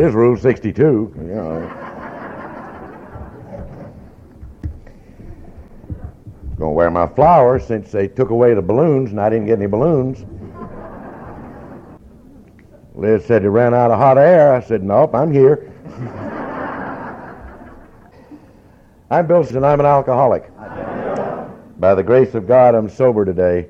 is Rule 62. You know. Gonna wear my flowers since they took away the balloons and I didn't get any balloons. Liz said you ran out of hot air. I said, Nope, I'm here. I'm Bill and I'm an alcoholic. By the grace of God, I'm sober today,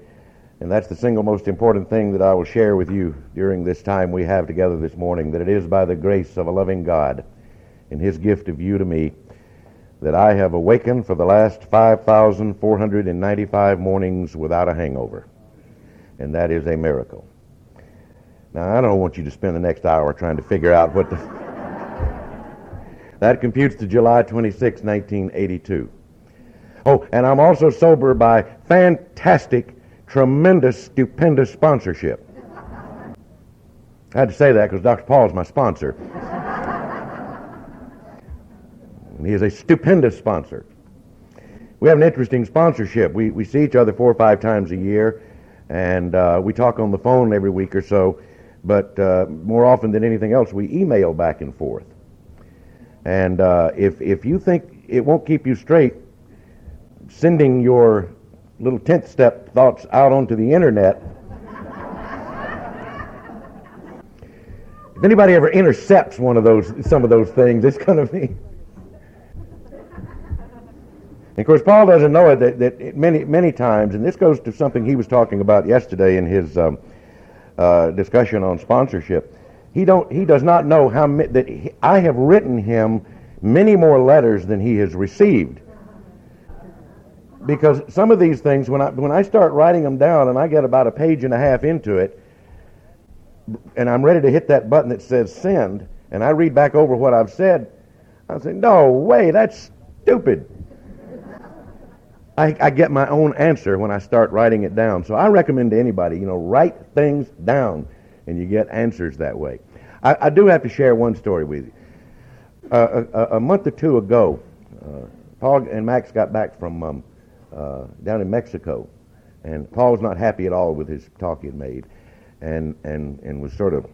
and that's the single most important thing that I will share with you during this time we have together this morning, that it is by the grace of a loving God and His gift of you to me that I have awakened for the last 5,495 mornings without a hangover. And that is a miracle. Now, I don't want you to spend the next hour trying to figure out what the. that computes to July 26, 1982. Oh, and I'm also sober by fantastic, tremendous, stupendous sponsorship. I had to say that because Dr. Paul is my sponsor. he is a stupendous sponsor. We have an interesting sponsorship. We, we see each other four or five times a year, and uh, we talk on the phone every week or so, but uh, more often than anything else, we email back and forth. And uh, if, if you think it won't keep you straight, sending your little 10th step thoughts out onto the internet. if anybody ever intercepts one of those, some of those things, it's going to be. And of course, Paul doesn't know it that, that many, many times, and this goes to something he was talking about yesterday in his um, uh, discussion on sponsorship. He don't, he does not know how that he, I have written him many more letters than he has received because some of these things, when I, when I start writing them down and I get about a page and a half into it, and I'm ready to hit that button that says send, and I read back over what I've said, I say, no way, that's stupid. I, I get my own answer when I start writing it down. So I recommend to anybody, you know, write things down, and you get answers that way. I, I do have to share one story with you. Uh, a, a, month or two ago, uh, Paul and Max got back from um, uh, down in Mexico, and Paul was not happy at all with his talk he had made, and and and was sort of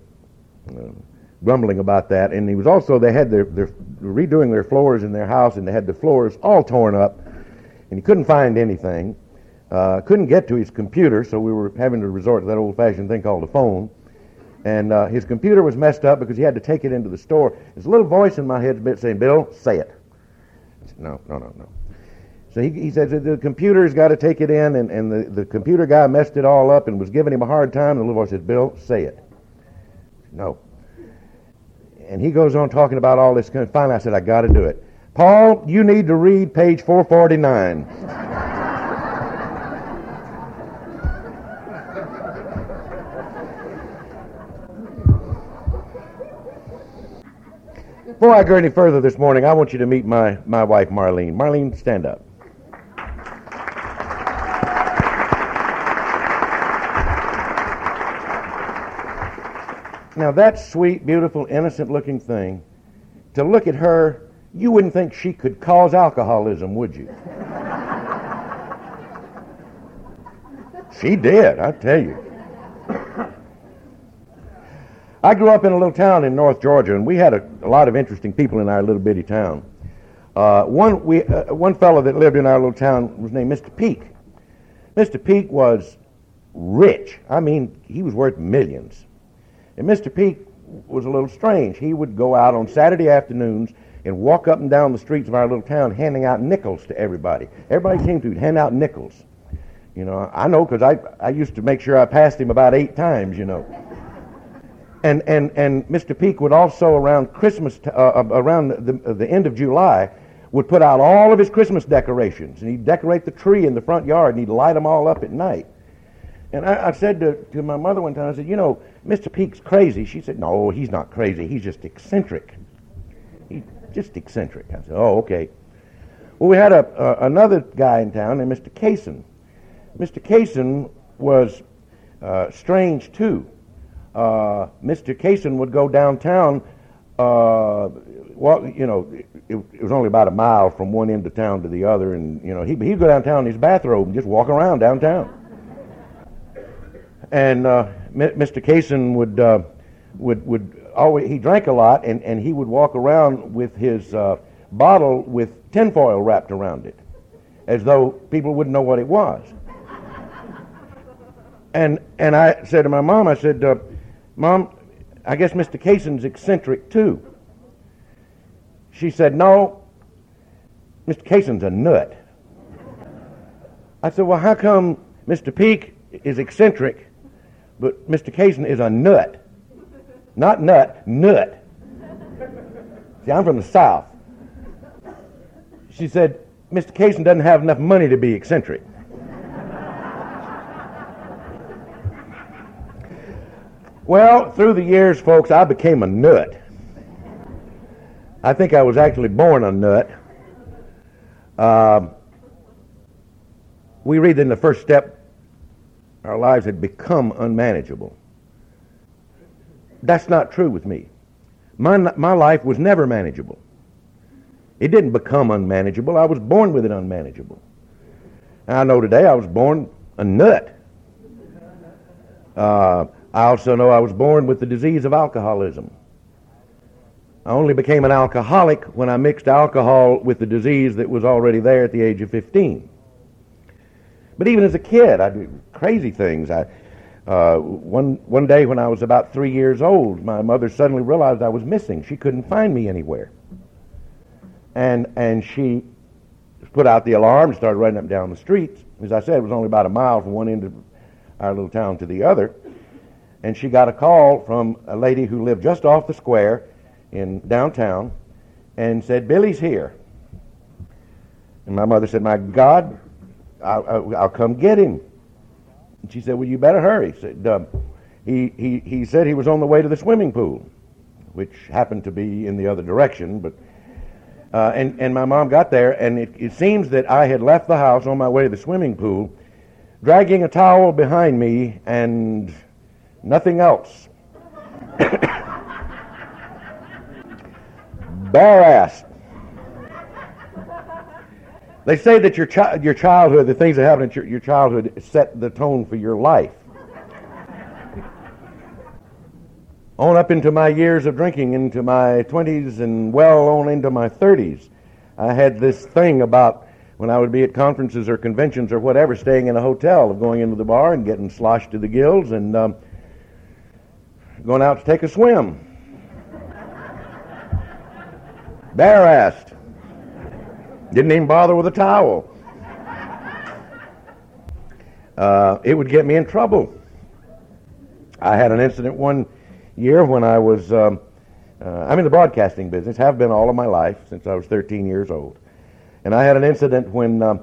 uh, grumbling about that. And he was also they had their they're redoing their floors in their house, and they had the floors all torn up, and he couldn't find anything. Uh, couldn't get to his computer, so we were having to resort to that old-fashioned thing called a phone. And uh, his computer was messed up because he had to take it into the store. There's a little voice in my head saying, "Bill, say it." Said, no, no, no, no. So he, he says the computer's got to take it in, and, and the, the computer guy messed it all up and was giving him a hard time. And the little boy says, Bill, say it. No. And he goes on talking about all this. Finally, I said, I got to do it. Paul, you need to read page 449. Before I go any further this morning, I want you to meet my, my wife, Marlene. Marlene, stand up. Now, that sweet, beautiful, innocent looking thing, to look at her, you wouldn't think she could cause alcoholism, would you? she did, I tell you. I grew up in a little town in North Georgia, and we had a, a lot of interesting people in our little bitty town. Uh, one, we, uh, one fellow that lived in our little town was named Mr. Peak. Mr. Peak was rich. I mean, he was worth millions. And Mr. Peak was a little strange. He would go out on Saturday afternoons and walk up and down the streets of our little town handing out nickels to everybody. Everybody came to hand out nickels. You know, I know because I, I used to make sure I passed him about eight times, you know. And, and, and Mr. Peak would also, around Christmas, uh, uh, around the, uh, the end of July, would put out all of his Christmas decorations. And he'd decorate the tree in the front yard and he'd light them all up at night. And I, I said to, to my mother one time, I said, you know, Mr. Peake's crazy. She said, no, he's not crazy. He's just eccentric. He's just eccentric. I said, oh, okay. Well, we had a, uh, another guy in town named Mr. Kaysen. Mr. Kaysen was uh, strange, too. Uh, Mr. Kaysen would go downtown. Uh, well, you know, it, it, was only about a mile from one end of town to the other, and you know, he, he'd go downtown in his bathrobe and just walk around downtown. And uh, Mr. Kaysen would uh, would would always he drank a lot, and, and he would walk around with his uh, bottle with tinfoil wrapped around it, as though people wouldn't know what it was. and and I said to my mom, I said, uh, "Mom, I guess Mr. Cayson's eccentric too." She said, "No, Mr. Cayson's a nut." I said, "Well, how come Mr. Peak is eccentric, but Mr. Cayson is a nut?" Not nut, nut. See, I'm from the South. She said, Mr. Cayson doesn't have enough money to be eccentric. well, through the years, folks, I became a nut. I think I was actually born a nut. Um, we read in the first step, our lives had become unmanageable. That's not true with me. My, my life was never manageable. It didn't become unmanageable. I was born with it unmanageable. And I know today I was born a nut. Uh, I also know I was born with the disease of alcoholism. I only became an alcoholic when I mixed alcohol with the disease that was already there at the age of 15. But even as a kid, I did crazy things. I, uh, one, one day when I was about three years old, my mother suddenly realized I was missing. She couldn't find me anywhere. And, and she put out the alarm and started running up and down the streets. As I said, it was only about a mile from one end of our little town to the other. And she got a call from a lady who lived just off the square in downtown and said, Billy's here. And my mother said, My God, I'll, I'll come get him. And she said, Well, you better hurry. He Said, um, he, he, he said he was on the way to the swimming pool, which happened to be in the other direction. But, uh, and, and my mom got there, and it, it seems that I had left the house on my way to the swimming pool, dragging a towel behind me and nothing else. Bare ass. They say that your, chi- your childhood, the things that happen in your, your childhood, set the tone for your life. on up into my years of drinking, into my 20s and well on into my 30s, I had this thing about when I would be at conferences or conventions or whatever, staying in a hotel, of going into the bar and getting sloshed to the gills and um, going out to take a swim. Bare assed. Didn't even bother with a towel. Uh, it would get me in trouble. I had an incident one year when I was, um, uh, I'm in the broadcasting business, have been all of my life since I was 13 years old. And I had an incident when, um,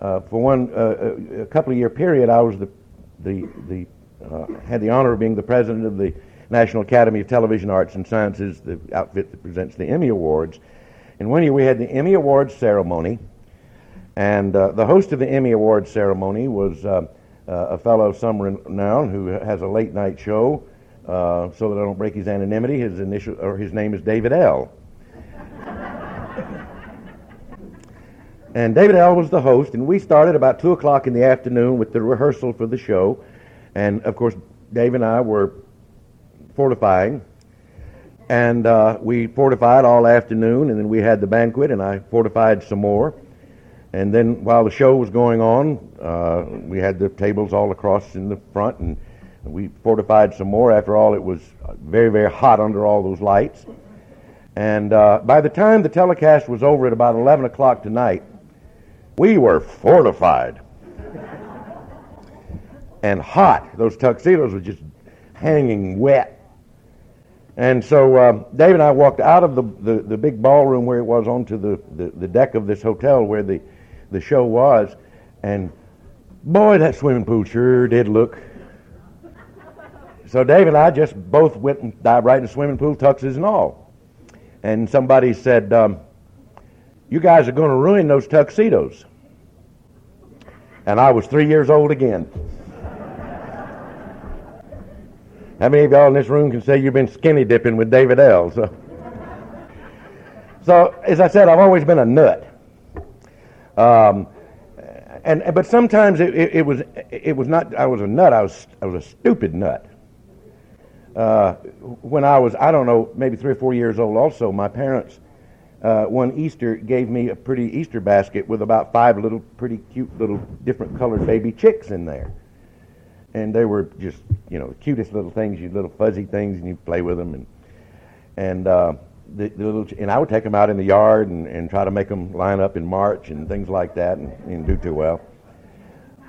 uh, for one, uh, uh, a couple of year period, I was the, the, the uh, had the honor of being the president of the National Academy of Television Arts and Sciences, the outfit that presents the Emmy Awards. And one year we had the Emmy Awards ceremony, and uh, the host of the Emmy Awards ceremony was uh, uh, a fellow of some renown who has a late night show. Uh, so that I don't break his anonymity, his initial or his name is David L. and David L. was the host, and we started about two o'clock in the afternoon with the rehearsal for the show. And of course, Dave and I were fortifying and uh, we fortified all afternoon, and then we had the banquet, and I fortified some more. And then while the show was going on, uh, we had the tables all across in the front, and we fortified some more. After all, it was very, very hot under all those lights. And uh, by the time the telecast was over at about 11 o'clock tonight, we were fortified and hot. Those tuxedos were just hanging wet and so uh, Dave and I walked out of the, the, the, big ballroom where it was onto the, the, the deck of this hotel where the, the show was. And boy, that swimming pool sure did look. So Dave and I just both went and dived right in the swimming pool, tuxes and all. And somebody said, um, You guys are going to ruin those tuxedos. And I was three years old again. How many of y'all in this room can say you've been skinny dipping with David L? So, so as I said, I've always been a nut. Um, and but sometimes it, it, it, was it was not I was a nut I was I was a stupid nut. uh, when I was, I don't know, maybe three or four years old also, my parents uh, one Easter gave me a pretty Easter basket with about five little pretty cute little different colored baby chicks in there. And they were just, you know, the cutest little things, you little fuzzy things, and you play with them. And, and, uh, the, the little, and I would take them out in the yard and, and try to make them line up in March and things like that and, and do too well.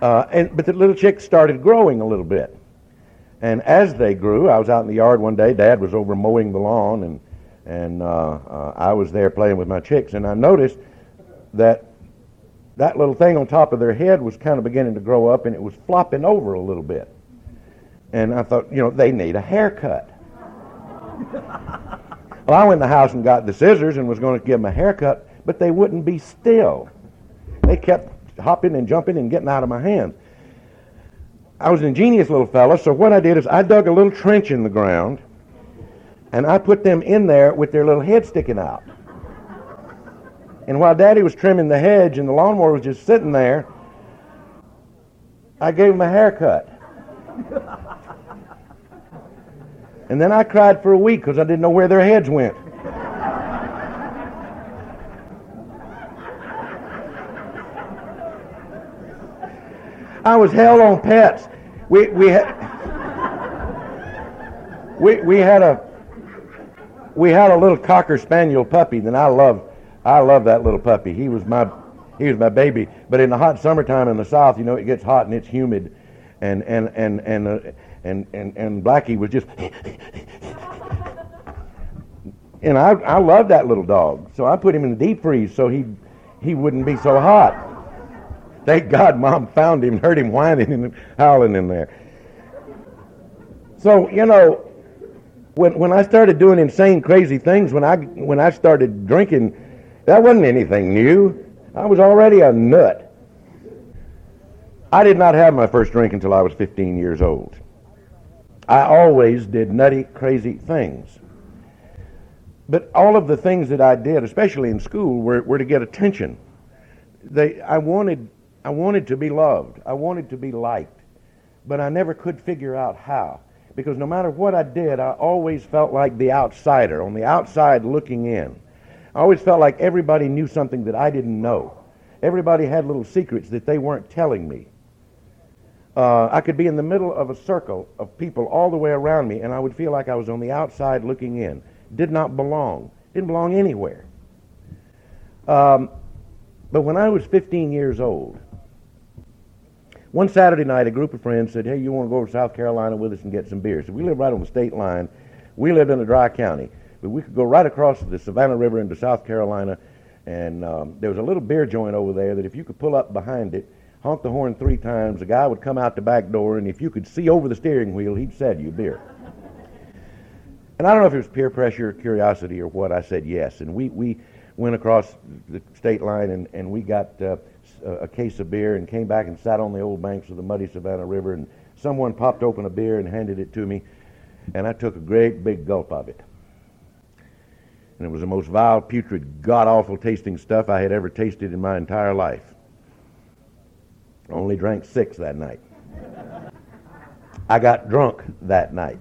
Uh, and, but the little chicks started growing a little bit. And as they grew, I was out in the yard one day. Dad was over mowing the lawn, and and uh, uh, I was there playing with my chicks, and I noticed that that little thing on top of their head was kind of beginning to grow up, and it was flopping over a little bit. And I thought, you know, they need a haircut. well, I went in the house and got the scissors and was going to give them a haircut, but they wouldn't be still. They kept hopping and jumping and getting out of my hands. I was an ingenious little fellow, so what I did is I dug a little trench in the ground and I put them in there with their little head sticking out. And while Daddy was trimming the hedge and the lawnmower was just sitting there, I gave him a haircut. And then I cried for a week because I didn't know where their heads went. I was hell on pets. We, we, had, we, we had a we had a little cocker spaniel puppy, that I love I love that little puppy. He was my he was my baby. But in the hot summertime in the south, you know, it gets hot and it's humid, and and and and uh, and, and and Blackie was just. and I I loved that little dog, so I put him in the deep freeze so he he wouldn't be so hot. Thank God, Mom found him, heard him whining and howling in there. So you know, when, when I started doing insane, crazy things, when I, when I started drinking, that wasn't anything new. I was already a nut. I did not have my first drink until I was 15 years old. I always did nutty, crazy things. But all of the things that I did, especially in school, were, were to get attention. They, I, wanted, I wanted to be loved. I wanted to be liked. But I never could figure out how because no matter what I did, I always felt like the outsider, on the outside looking in. I always felt like everybody knew something that I didn't know. Everybody had little secrets that they weren't telling me. Uh, I could be in the middle of a circle of people all the way around me, and I would feel like I was on the outside looking in. Did not belong. Didn't belong anywhere. Um, but when I was 15 years old, one Saturday night, a group of friends said, Hey, you want to go to South Carolina with us and get some beer? So we live right on the state line. We lived in a dry county, but we could go right across the Savannah River into South Carolina. And um, there was a little beer joint over there that if you could pull up behind it, honk the horn three times, a guy would come out the back door, and if you could see over the steering wheel, he'd sell you beer. And I don't know if it was peer pressure curiosity or what. I said yes. And we, we went across the state line and, and we got. Uh, a case of beer and came back and sat on the old banks of the muddy Savannah River, and someone popped open a beer and handed it to me, and I took a great big gulp of it. And it was the most vile, putrid, god awful tasting stuff I had ever tasted in my entire life. Only drank six that night. I got drunk that night.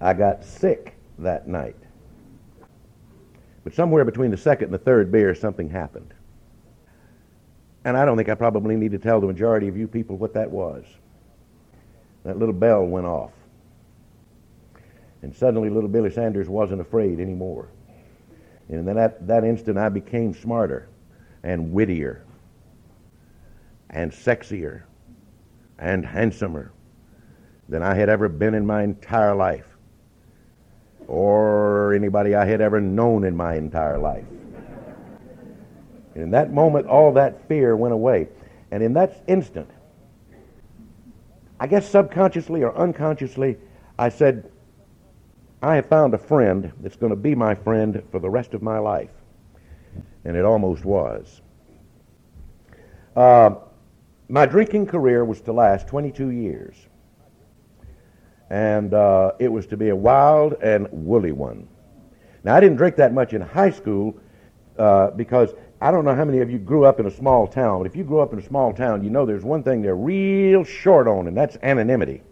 I got sick that night. But somewhere between the second and the third beer, something happened. And I don't think I probably need to tell the majority of you people what that was. That little bell went off. And suddenly little Billy Sanders wasn't afraid anymore. And in that, that instant, I became smarter and wittier and sexier and handsomer than I had ever been in my entire life or anybody I had ever known in my entire life. And in that moment, all that fear went away. And in that instant, I guess subconsciously or unconsciously, I said, I have found a friend that's going to be my friend for the rest of my life. And it almost was. Uh, my drinking career was to last 22 years. And uh, it was to be a wild and woolly one. Now, I didn't drink that much in high school uh, because I don't know how many of you grew up in a small town, but if you grew up in a small town, you know there's one thing they're real short on, and that's anonymity.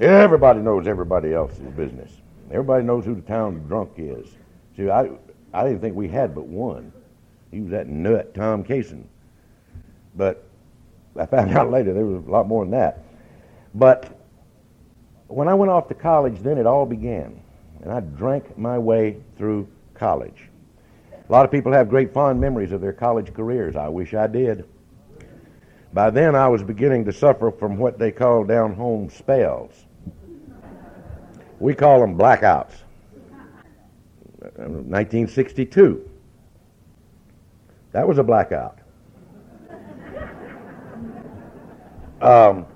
Everybody knows everybody else's business. Everybody knows who the town drunk is. See, I, I didn't think we had but one. He was that nut, Tom Kaysen. But I found out later there was a lot more than that. But when I went off to college, then it all began. And I drank my way through college. A lot of people have great fond memories of their college careers. I wish I did. By then, I was beginning to suffer from what they call down home spells. We call them blackouts. 1962. That was a blackout. Um,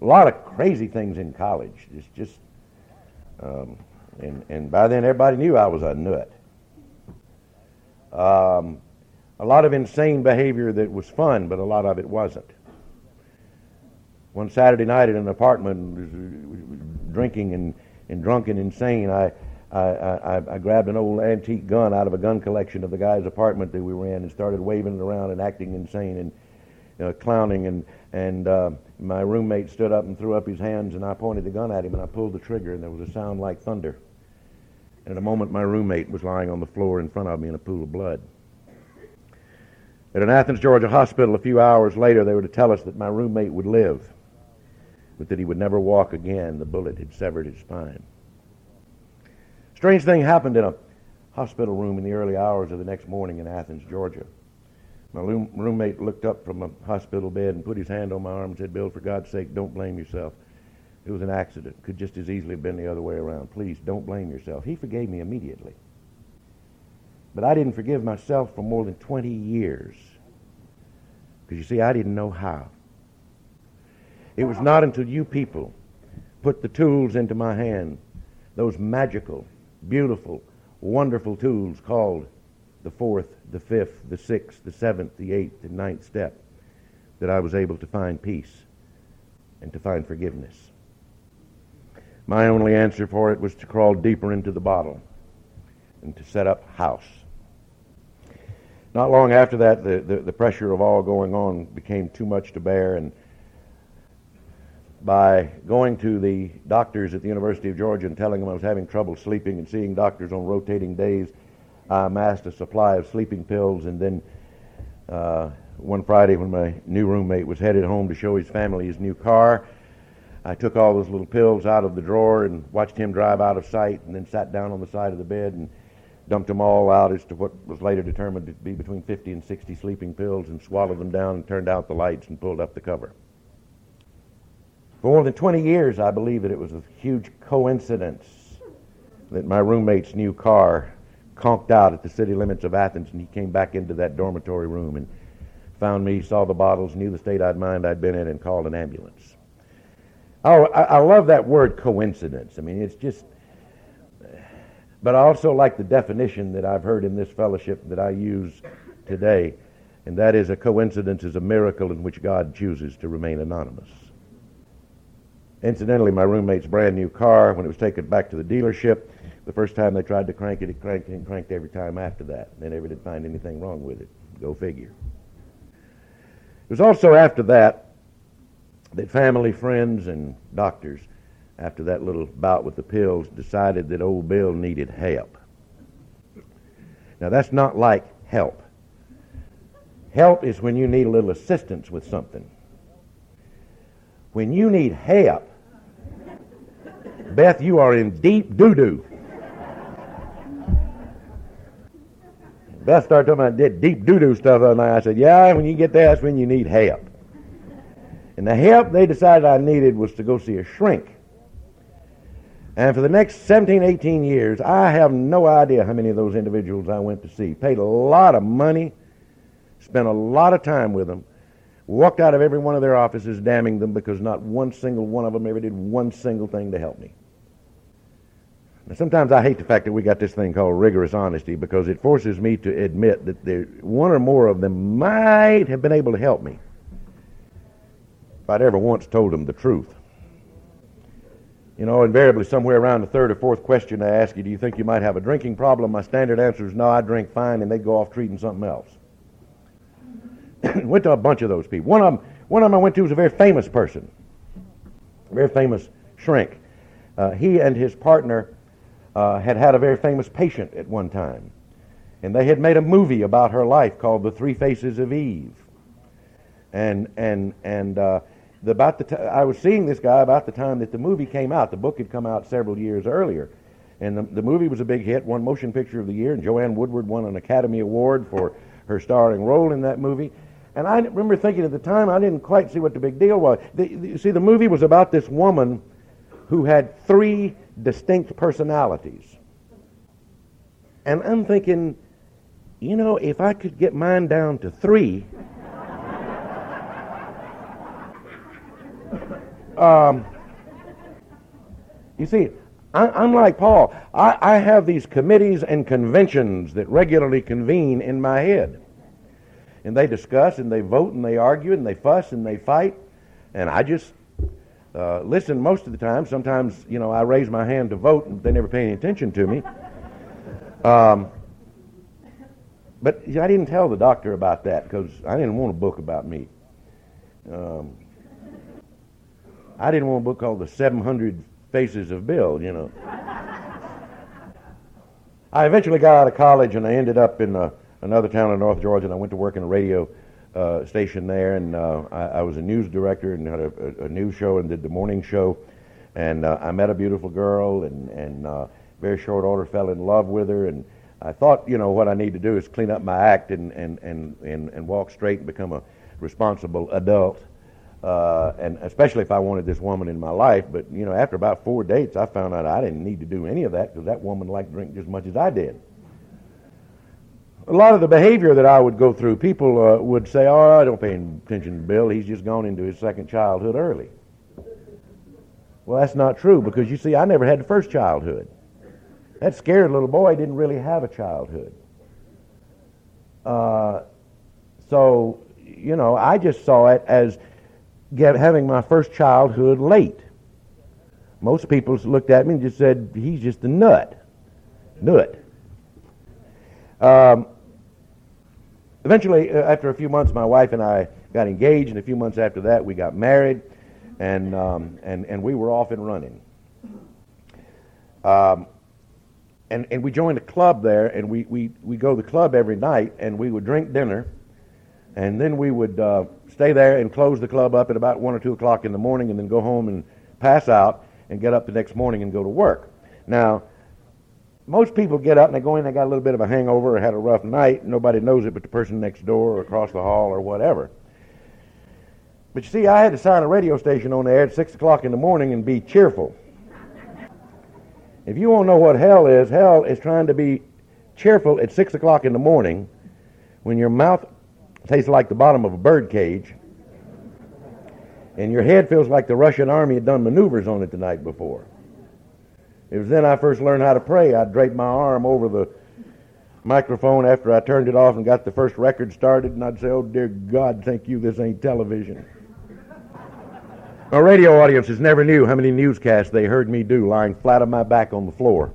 a lot of crazy things in college. It's just, um, and, and by then everybody knew I was a nut. Um, a lot of insane behavior that was fun, but a lot of it wasn't. One Saturday night in an apartment, drinking and, and drunk and insane, I, I, I, I, grabbed an old antique gun out of a gun collection of the guy's apartment that we were in and started waving it around and acting insane and you know, clowning. And, and uh, my roommate stood up and threw up his hands, and I pointed the gun at him and I pulled the trigger, and there was a sound like thunder. And in a moment, my roommate was lying on the floor in front of me in a pool of blood. At an Athens, Georgia hospital a few hours later, they were to tell us that my roommate would live, but that he would never walk again. The bullet had severed his spine. Strange thing happened in a hospital room in the early hours of the next morning in Athens, Georgia. My room, roommate looked up from a hospital bed and put his hand on my arm and said, Bill, for God's sake, don't blame yourself. It was an accident. Could just as easily have been the other way around. Please don't blame yourself. He forgave me immediately. But I didn't forgive myself for more than 20 years. Because you see, I didn't know how. It was not until you people put the tools into my hand, those magical, beautiful, wonderful tools called the fourth, the fifth, the sixth, the seventh, the eighth, and ninth step, that I was able to find peace and to find forgiveness. My only answer for it was to crawl deeper into the bottle and to set up house. Not long after that, the, the, the, pressure of all going on became too much to bear, and by going to the doctors at the University of Georgia and telling them I was having trouble sleeping and seeing doctors on rotating days, I amassed a supply of sleeping pills, and then uh, one Friday when my new roommate was headed home to show his family his new car, I took all those little pills out of the drawer and watched him drive out of sight, and then sat down on the side of the bed and dumped them all out as to what was later determined to be between 50 and 60 sleeping pills, and swallowed them down and turned out the lights and pulled up the cover. For more than 20 years, I believe that it was a huge coincidence that my roommate's new car conked out at the city limits of Athens, and he came back into that dormitory room and found me, saw the bottles, knew the state of mind I'd been in, and called an ambulance. Oh, I, I love that word coincidence. I mean, it's just. But I also like the definition that I've heard in this fellowship that I use today, and that is a coincidence is a miracle in which God chooses to remain anonymous. Incidentally, my roommate's brand new car, when it was taken back to the dealership, the first time they tried to crank it, it cranked and cranked every time after that. They never did find anything wrong with it. Go figure. It was also after that that family, friends, and doctors, after that little bout with the pills, decided that old Bill needed help. Now, that's not like help. Help is when you need a little assistance with something. When you need help, Beth, you are in deep doo doo. Beth started talking about that deep doo doo stuff the other night. I said, Yeah, when you get there, that's when you need help. And the help they decided I needed was to go see a shrink. And for the next 17, 18 years, I have no idea how many of those individuals I went to see. Paid a lot of money, spent a lot of time with them, walked out of every one of their offices damning them because not one single one of them ever did one single thing to help me. Now, sometimes I hate the fact that we got this thing called rigorous honesty because it forces me to admit that there, one or more of them might have been able to help me if I'd ever once told them the truth. You know, invariably, somewhere around the third or fourth question I ask you, do you think you might have a drinking problem? My standard answer is no, I drink fine, and they go off treating something else. went to a bunch of those people. One of them, one of them I went to was a very famous person. very famous shrink. Uh, he and his partner uh, had had a very famous patient at one time. And they had made a movie about her life called The Three Faces of Eve. And, and, and uh, the, about the t- I was seeing this guy about the time that the movie came out. The book had come out several years earlier. And the, the movie was a big hit, won Motion Picture of the Year, and Joanne Woodward won an Academy Award for her starring role in that movie. And I remember thinking at the time, I didn't quite see what the big deal was. The, the, see, the movie was about this woman who had three distinct personalities. And I'm thinking, you know, if I could get mine down to three, um, you see, I, am like Paul. I, I have these committees and conventions that regularly convene in my head. And they discuss and they vote and they argue and they fuss and they fight. And I just uh, listen most of the time. Sometimes, you know, I raise my hand to vote and they never pay any attention to me. Um, but I didn't tell the doctor about that because I didn't want a book about me. Um, I didn't want a book called The 700 Faces of Bill, you know. I eventually got out of college and I ended up in uh, another town in North Georgia and I went to work in a radio uh, station there and uh, I, I, was a news director and had a, a, a, news show and did the morning show. And uh, I met a beautiful girl and, and uh, very short order fell in love with her and I thought, you know, what I need to do is clean up my act and, and, and, and, and walk straight and become a responsible adult. Uh, and especially if I wanted this woman in my life. But, you know, after about four dates, I found out I didn't need to do any of that because that woman liked to drink just as much as I did. A lot of the behavior that I would go through, people uh, would say, oh, I don't pay attention to Bill. He's just gone into his second childhood early. Well, that's not true because, you see, I never had the first childhood. That scared little boy didn't really have a childhood. Uh, so, you know, I just saw it as get, having my first childhood late. Most people looked at me and just said, he's just a nut. Nut. Um, eventually, uh, after a few months, my wife and I got engaged, and a few months after that, we got married, and, um, and, and we were off and running. Um, and, and we joined a club there, and we, we, we go to the club every night, and we would drink dinner, and then we would uh, stay there and close the club up at about 1 or 2 o'clock in the morning, and then go home and pass out and get up the next morning and go to work. Now, most people get up and they go in, they got a little bit of a hangover or had a rough night. Nobody knows it but the person next door or across the hall or whatever. But you see, I had to sign a radio station on the air at 6 o'clock in the morning and be cheerful. If you want to know what hell is, hell is trying to be cheerful at 6 o'clock in the morning when your mouth tastes like the bottom of a bird cage and your head feels like the Russian army had done maneuvers on it the night before. It was then I first learned how to pray. I'd drape my arm over the microphone after I turned it off and got the first record started, and I'd say, Oh, dear God, thank you, this ain't television. Our radio audiences never knew how many newscasts they heard me do lying flat on my back on the floor.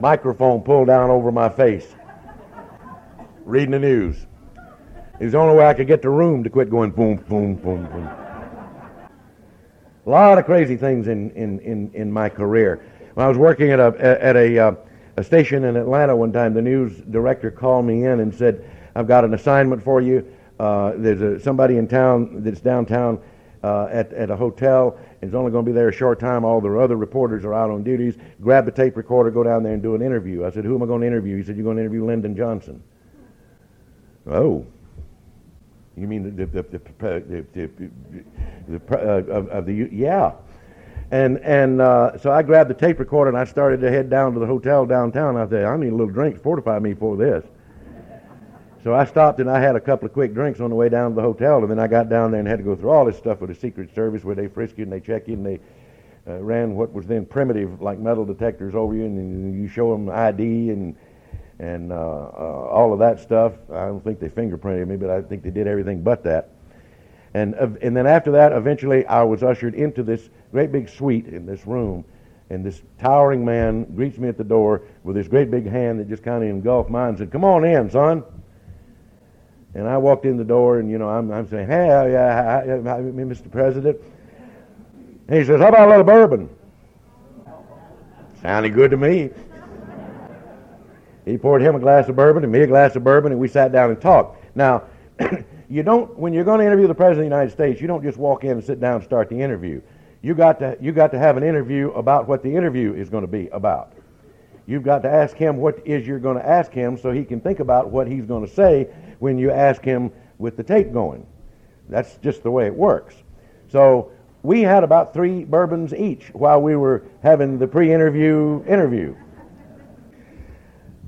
Microphone pulled down over my face. Reading the news. It was the only way I could get the room to quit going boom, boom, boom, boom. A lot of crazy things in, in, in, in my career. When I was working at a, at a, uh, a station in Atlanta one time, the news director called me in and said, I've got an assignment for you. Uh, there's a, somebody in town that's downtown uh, at, at a hotel. It's only going to be there a short time. All the other reporters are out on duties. Grab the tape recorder, go down there and do an interview. I said, Who am I going to interview? He said, You're going to interview Lyndon Johnson. Oh. You mean the, the, the, the, the uh, of, of, the, yeah. And, and uh, so I grabbed the tape recorder and I started to head down to the hotel downtown. I said, I need a little drink to fortify me for this. So I stopped and I had a couple of quick drinks on the way down to the hotel, and then I got down there and had to go through all this stuff with the Secret Service where they frisk you and they check you and they uh, ran what was then primitive, like metal detectors over you, and you show them ID and and uh, uh, all of that stuff. I don't think they fingerprinted me, but I think they did everything but that. And uh, and then after that, eventually, I was ushered into this great big suite in this room, and this towering man greets me at the door with his great big hand that just kind of engulfed mine and said, "Come on in, son." And I walked in the door, and you know, I'm, I'm saying, "Hey, hi, Mr. President." And he says, How about a little bourbon? Sounded good to me. He poured him a glass of bourbon and me a glass of bourbon, and we sat down and talked. Now, you don't when you're going to interview the president of the United States, you don't just walk in and sit down and start the interview. You got to you got to have an interview about what the interview is going to be about. You've got to ask him what is you're going to ask him so he can think about what he's going to say when you ask him with the tape going. That's just the way it works. So we had about three bourbons each while we were having the pre-interview interview.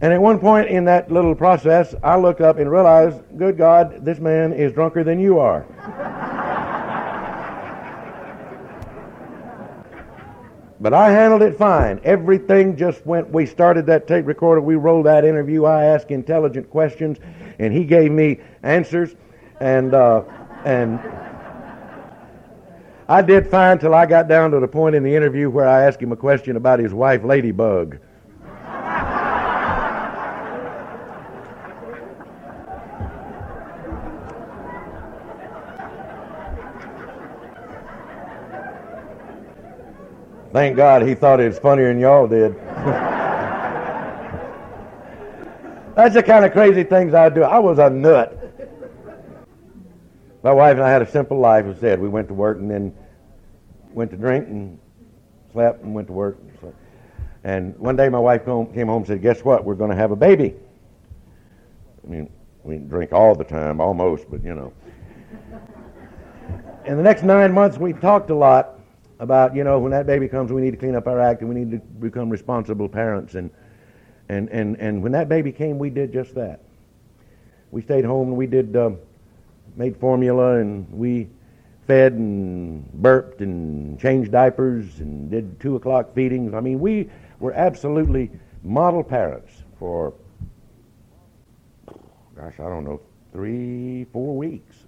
And at one point in that little process, I looked up and realized, good God, this man is drunker than you are. but I handled it fine. Everything just went. We started that tape recorder. We rolled that interview. I asked intelligent questions, and he gave me answers. And uh, and I did fine till I got down to the point in the interview where I asked him a question about his wife, Ladybug. Thank God he thought it was funnier than y'all did. That's the kind of crazy things I do. I was a nut. My wife and I had a simple life. As I said, we went to work and then went to drink and slept and went to work. And, slept. and one day my wife came home and said, Guess what? We're going to have a baby. I mean, we drink all the time, almost, but you know. In the next nine months, we talked a lot about, you know, when that baby comes, we need to clean up our act and we need to become responsible parents. And, and, and, and when that baby came, we did just that. We stayed home and we did, uh, made formula and we fed and burped and changed diapers and did two o'clock feedings. I mean, we were absolutely model parents for, gosh, I don't know, three, four weeks.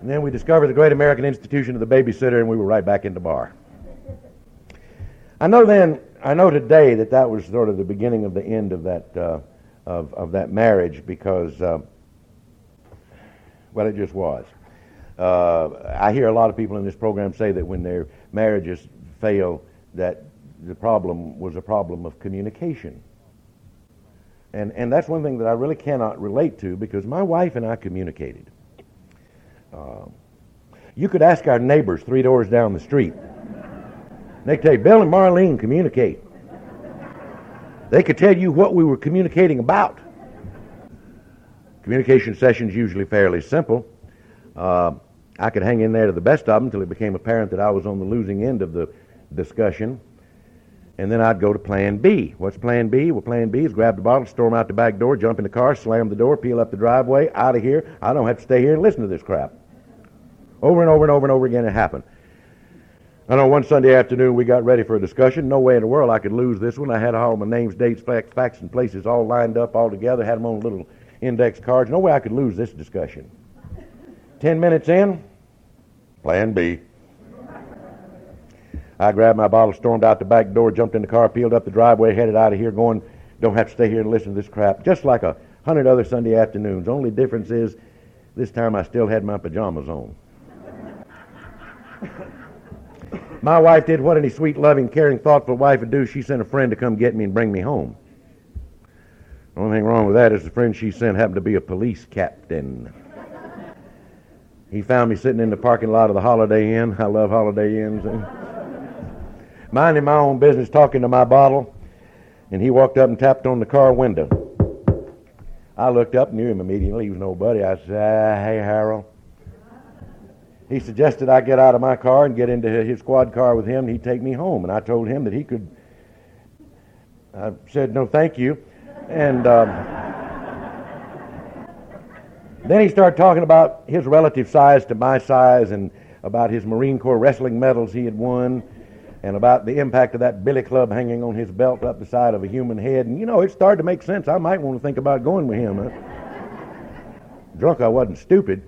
And then we discovered the Great American Institution of the Babysitter, and we were right back in the bar. I know then, I know today that that was sort of the beginning of the end of that, uh, of, of that marriage because, uh, well, it just was. Uh, I hear a lot of people in this program say that when their marriages fail, that the problem was a problem of communication. And, and that's one thing that I really cannot relate to because my wife and I communicated. You could ask our neighbors three doors down the street. They could tell you, Bill and Marlene communicate. They could tell you what we were communicating about. Communication sessions usually fairly simple. Uh, I could hang in there to the best of them until it became apparent that I was on the losing end of the discussion. And then I'd go to plan B. What's plan B? Well, plan B is grab the bottle, storm out the back door, jump in the car, slam the door, peel up the driveway, out of here. I don't have to stay here and listen to this crap. Over and over and over and over again it happened. I know one Sunday afternoon we got ready for a discussion. No way in the world I could lose this one. I had all my names, dates, facts, facts, and places all lined up all together, had them on little index cards. No way I could lose this discussion. Ten minutes in, plan B. I grabbed my bottle, stormed out the back door, jumped in the car, peeled up the driveway, headed out of here, going, don't have to stay here and listen to this crap. Just like a hundred other Sunday afternoons. Only difference is this time I still had my pajamas on. My wife did what any sweet, loving, caring, thoughtful wife would do. She sent a friend to come get me and bring me home. The only thing wrong with that is the friend she sent happened to be a police captain. He found me sitting in the parking lot of the Holiday Inn. I love Holiday Inns minding my own business, talking to my bottle, and he walked up and tapped on the car window. I looked up, knew him immediately. He was nobody. I said, ah, "Hey, Harold." He suggested I get out of my car and get into his squad car with him, and he'd take me home. And I told him that he could. I said, "No, thank you," and. Um, then he started talking about his relative size to my size and about his Marine Corps wrestling medals he had won and about the impact of that billy club hanging on his belt up the side of a human head. And, you know, it started to make sense. I might want to think about going with him. Drunk, I wasn't stupid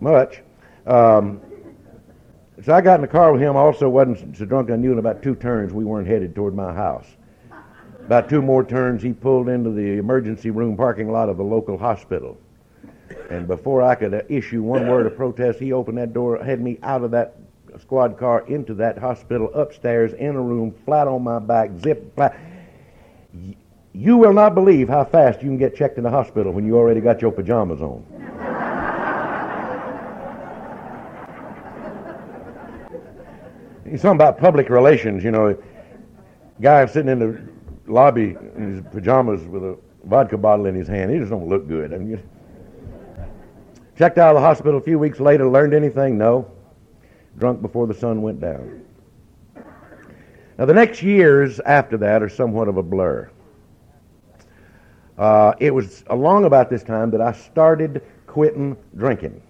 much. Um, so I got in the car with him. Also wasn't so drunk I knew in about two turns we weren't headed toward my house. About two more turns, he pulled into the emergency room parking lot of the local hospital. And before I could issue one word of protest, he opened that door, had me out of that squad car into that hospital upstairs in a room, flat on my back, zip flat. You will not believe how fast you can get checked in the hospital when you already got your pajamas on. Something about public relations, you know. Guy sitting in the lobby in his pajamas with a vodka bottle in his hand. He just don't look good. I mean, checked out of the hospital a few weeks later. Learned anything? No. Drunk before the sun went down. Now the next years after that are somewhat of a blur. Uh, it was along about this time that I started quitting drinking.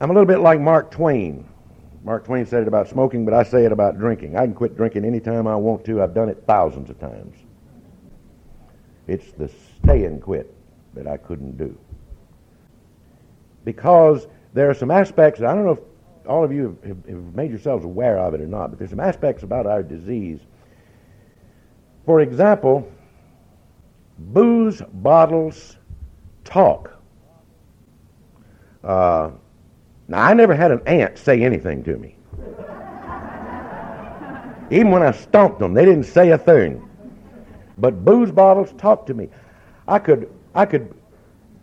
I'm a little bit like Mark Twain. Mark Twain said it about smoking, but I say it about drinking. I can quit drinking anytime I want to. I've done it thousands of times. It's the stay and quit that I couldn't do. Because there are some aspects, I don't know if all of you have, have made yourselves aware of it or not, but there's some aspects about our disease. For example, booze bottles talk. Uh, now, I never had an ant say anything to me. Even when I stomped them, they didn't say a thing. But booze bottles talked to me. I could, I could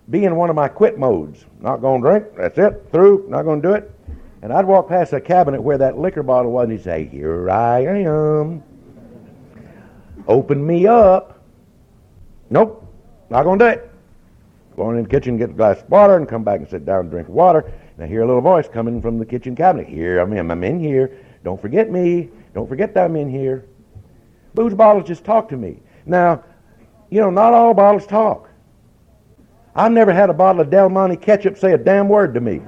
be in one of my quit modes. Not going to drink. That's it. Through. Not going to do it. And I'd walk past a cabinet where that liquor bottle was, and he'd say, "Here I am. Open me up." Nope. Not going to do it. Go in the kitchen, get a glass of water, and come back and sit down and drink water. And I hear a little voice coming from the kitchen cabinet. Here I am. in. I'm in here. Don't forget me. Don't forget that I'm in here. Booze bottles just talk to me. Now, you know, not all bottles talk. I've never had a bottle of Del Monte ketchup say a damn word to me.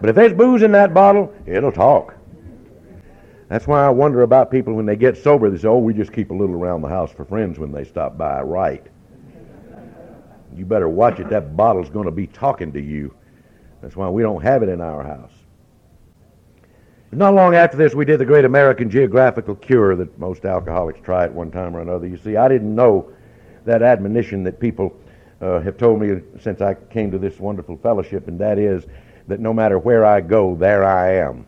but if there's booze in that bottle, it'll talk. That's why I wonder about people when they get sober. They say, oh, we just keep a little around the house for friends when they stop by. Right. You better watch it. That bottle's going to be talking to you. That's why we don't have it in our house. Not long after this, we did the great American geographical cure that most alcoholics try at one time or another. You see, I didn't know that admonition that people uh, have told me since I came to this wonderful fellowship, and that is that no matter where I go, there I am.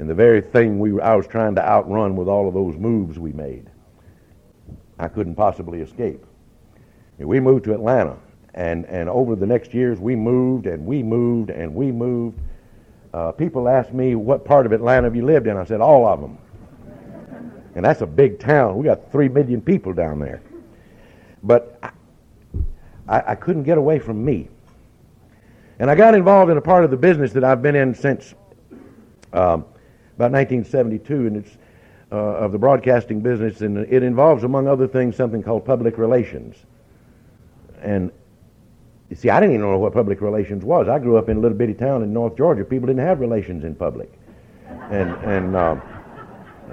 And the very thing we, I was trying to outrun with all of those moves we made, I couldn't possibly escape. We moved to Atlanta, and, and over the next years, we moved and we moved and we moved uh, people asked me, what part of Atlanta have you lived in? I said, all of them. And that's a big town. We got three million people down there. But I, I couldn't get away from me. And I got involved in a part of the business that I've been in since um, about 1972, and it's uh, of the broadcasting business, and it involves, among other things, something called public relations. And you see, I didn't even know what public relations was. I grew up in a little bitty town in North Georgia. People didn't have relations in public, and and uh,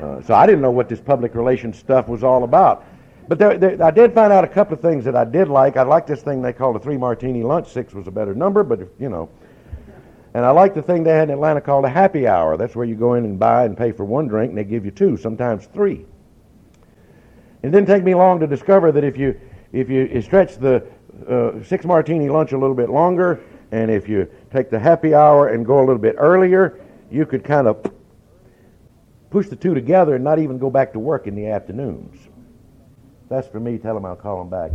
uh, so I didn't know what this public relations stuff was all about. But there, there, I did find out a couple of things that I did like. I liked this thing they called a three martini lunch. Six was a better number, but if, you know. And I liked the thing they had in Atlanta called a happy hour. That's where you go in and buy and pay for one drink, and they give you two, sometimes three. It didn't take me long to discover that if you if you stretch the uh, six martini lunch a little bit longer, and if you take the happy hour and go a little bit earlier, you could kind of push the two together and not even go back to work in the afternoons. That's for me. Tell them I'll call them back.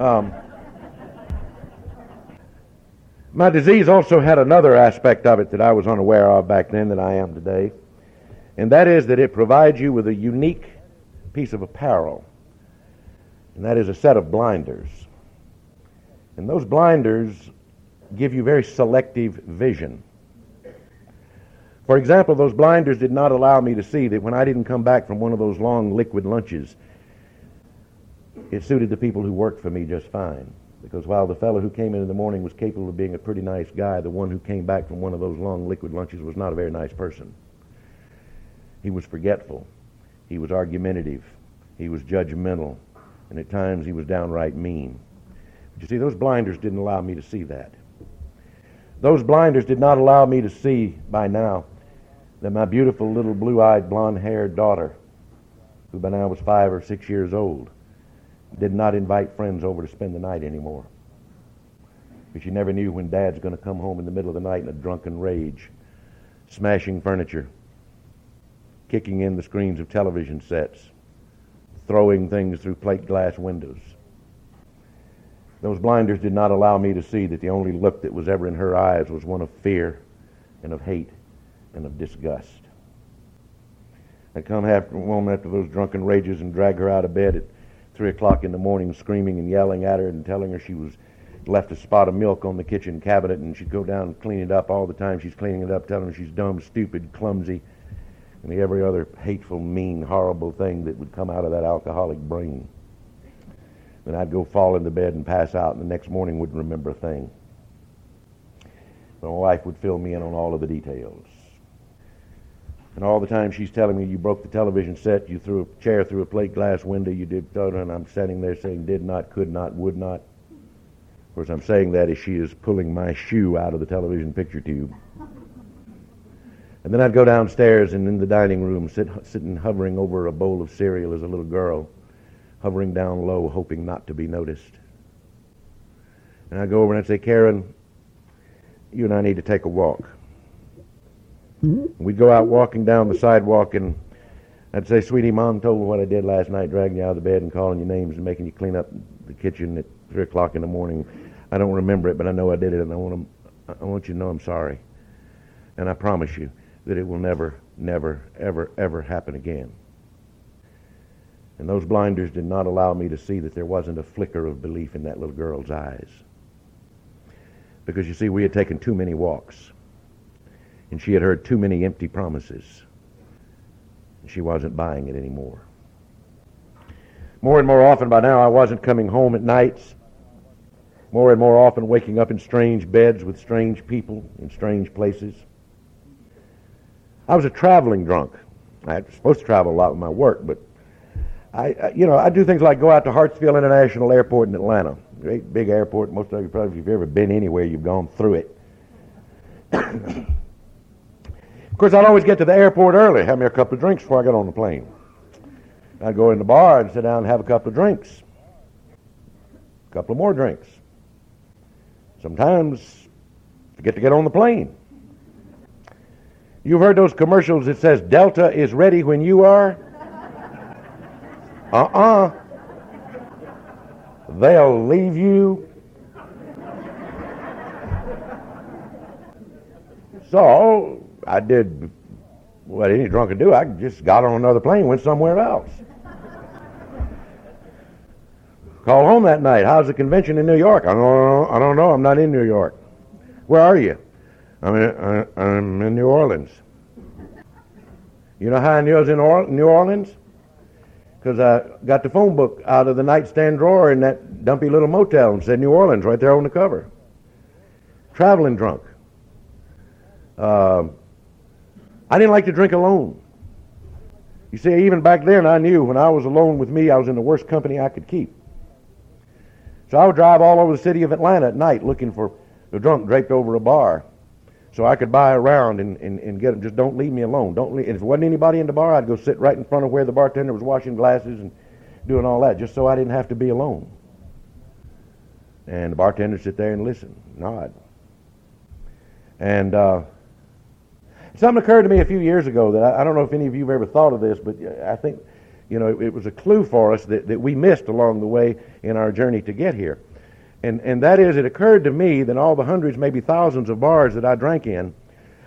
Um, my disease also had another aspect of it that I was unaware of back then that I am today, and that is that it provides you with a unique piece of apparel, and that is a set of blinders. And those blinders give you very selective vision. For example, those blinders did not allow me to see that when I didn't come back from one of those long liquid lunches, it suited the people who worked for me just fine. Because while the fellow who came in in the morning was capable of being a pretty nice guy, the one who came back from one of those long liquid lunches was not a very nice person. He was forgetful. He was argumentative. He was judgmental. And at times he was downright mean. But you see, those blinders didn't allow me to see that. Those blinders did not allow me to see by now that my beautiful little blue eyed, blonde haired daughter, who by now was five or six years old, did not invite friends over to spend the night anymore. Because you never knew when Dad's going to come home in the middle of the night in a drunken rage, smashing furniture, kicking in the screens of television sets, throwing things through plate glass windows. Those blinders did not allow me to see that the only look that was ever in her eyes was one of fear and of hate and of disgust. I'd come after, home after those drunken rages and drag her out of bed at 3 o'clock in the morning, screaming and yelling at her and telling her she was left a spot of milk on the kitchen cabinet and she'd go down and clean it up all the time. She's cleaning it up, telling her she's dumb, stupid, clumsy, and every other hateful, mean, horrible thing that would come out of that alcoholic brain. Then I'd go fall into bed and pass out, and the next morning wouldn't remember a thing. My wife would fill me in on all of the details. And all the time she's telling me, you broke the television set, you threw a chair through a plate glass window, you did, and I'm standing there saying, did not, could not, would not. Of course, I'm saying that as she is pulling my shoe out of the television picture tube. And then I'd go downstairs and in the dining room, sit, sitting hovering over a bowl of cereal as a little girl, hovering down low, hoping not to be noticed. And I'd go over and I'd say, Karen, you and I need to take a walk. We'd go out walking down the sidewalk and I'd say, sweetie, mom told me what I did last night, dragging you out of the bed and calling your names and making you clean up the kitchen at 3 o'clock in the morning. I don't remember it, but I know I did it, and I want, to, I want you to know I'm sorry. And I promise you, that it will never, never, ever, ever happen again. And those blinders did not allow me to see that there wasn't a flicker of belief in that little girl's eyes. Because you see, we had taken too many walks. And she had heard too many empty promises. And she wasn't buying it anymore. More and more often by now, I wasn't coming home at nights. More and more often, waking up in strange beds with strange people in strange places. I was a traveling drunk. I was supposed to travel a lot with my work, but I, you know, I do things like go out to Hartsfield International Airport in Atlanta. Great big airport. Most of you probably, if you've ever been anywhere, you've gone through it. of course, I'd always get to the airport early, have me a couple of drinks before I got on the plane. I'd go in the bar and sit down and have a couple of drinks. A couple of more drinks. Sometimes forget to get on the plane. You've heard those commercials that says Delta is ready when you are? Uh-uh. They'll leave you. So I did what any drunk could do. I just got on another plane, went somewhere else. Called home that night. How's the convention in New York? I don't know. I don't know. I'm not in New York. Where are you? I'm in, I'm in New Orleans. You know how I knew I was in New Orleans? Because I got the phone book out of the nightstand drawer in that dumpy little motel and said New Orleans right there on the cover. Traveling drunk. Uh, I didn't like to drink alone. You see, even back then, I knew when I was alone with me, I was in the worst company I could keep. So I would drive all over the city of Atlanta at night looking for a drunk draped over a bar so I could buy around and, and, and get them. Just don't leave me alone. Don't leave. And if there wasn't anybody in the bar, I'd go sit right in front of where the bartender was washing glasses and doing all that, just so I didn't have to be alone. And the bartender sit there and listen, nod. And uh, something occurred to me a few years ago that I, I, don't know if any of you have ever thought of this, but uh, I think you know it, it was a clue for us that, that we missed along the way in our journey to get here. And, and that is, it occurred to me that all the hundreds, maybe thousands of bars that I drank in,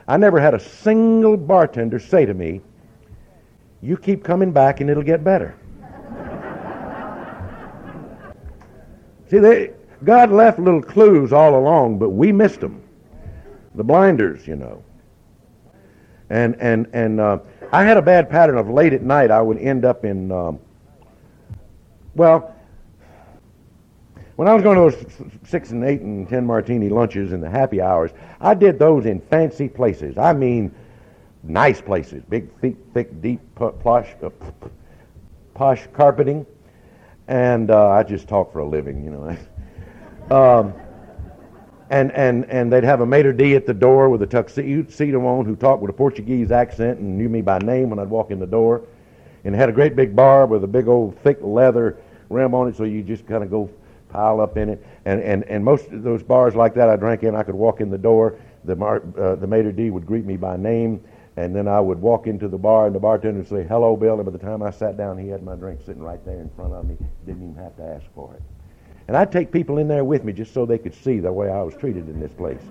I never had a single bartender say to me, You keep coming back and it'll get better. See, they, God left little clues all along, but we missed them. The blinders, you know. And, and, and uh, I had a bad pattern of late at night, I would end up in, um, well, when I was going to those six and eight and ten martini lunches and the happy hours, I did those in fancy places. I mean, nice places, big, thick, thick deep plush, uh, posh carpeting, and uh, I just talk for a living, you know. um, and and and they'd have a maitre d at the door with a tuxedo on who talked with a Portuguese accent and knew me by name when I'd walk in the door, and had a great big bar with a big old thick leather rim on it, so you just kind of go pile up in it. And, and, and most of those bars like that I drank in, I could walk in the door. The, mar, uh, the maitre d' would greet me by name. And then I would walk into the bar, and the bartender would say, hello, Bill. And by the time I sat down, he had my drink sitting right there in front of me. Didn't even have to ask for it. And I'd take people in there with me just so they could see the way I was treated in this place.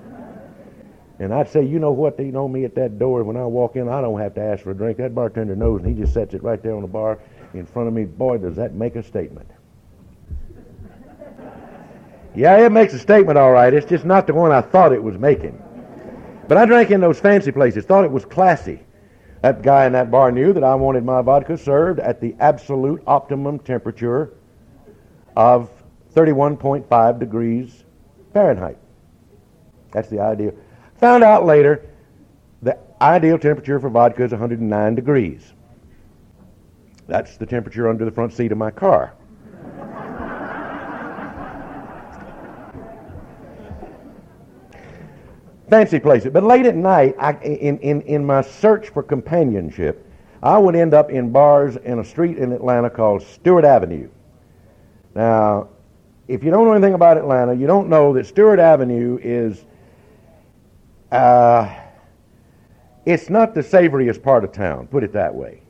And I'd say, you know what, they know me at that door. When I walk in, I don't have to ask for a drink. That bartender knows, and he just sets it right there on the bar in front of me. Boy, does that make a statement. yeah, it makes a statement, all right. It's just not the one I thought it was making. But I drank in those fancy places, thought it was classy. That guy in that bar knew that I wanted my vodka served at the absolute optimum temperature of 31.5 degrees Fahrenheit. That's the ideal. Found out later the ideal temperature for vodka is 109 degrees. That's the temperature under the front seat of my car. Fancy place, places. But late at night, I, in, in, in my search for companionship, I would end up in bars in a street in Atlanta called Stewart Avenue. Now, if you don't know anything about Atlanta, you don't know that Stewart Avenue is uh, it's not the savoriest part of town, put it that way.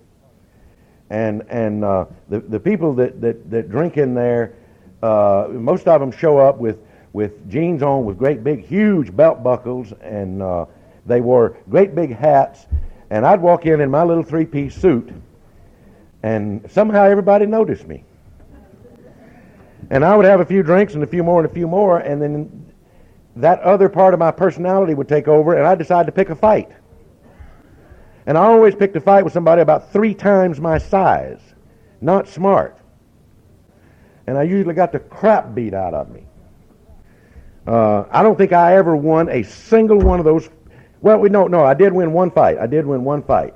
And and uh, the the people that, that, that drink in there, uh, most of them show up with with jeans on with great big huge belt buckles, and uh, they wore great big hats. And I'd walk in in my little three piece suit, and somehow everybody noticed me. And I would have a few drinks and a few more and a few more, and then that other part of my personality would take over, and I decided to pick a fight. And I always picked a fight with somebody about three times my size, not smart. And I usually got the crap beat out of me. Uh, I don't think I ever won a single one of those. Well, we don't know. I did win one fight. I did win one fight.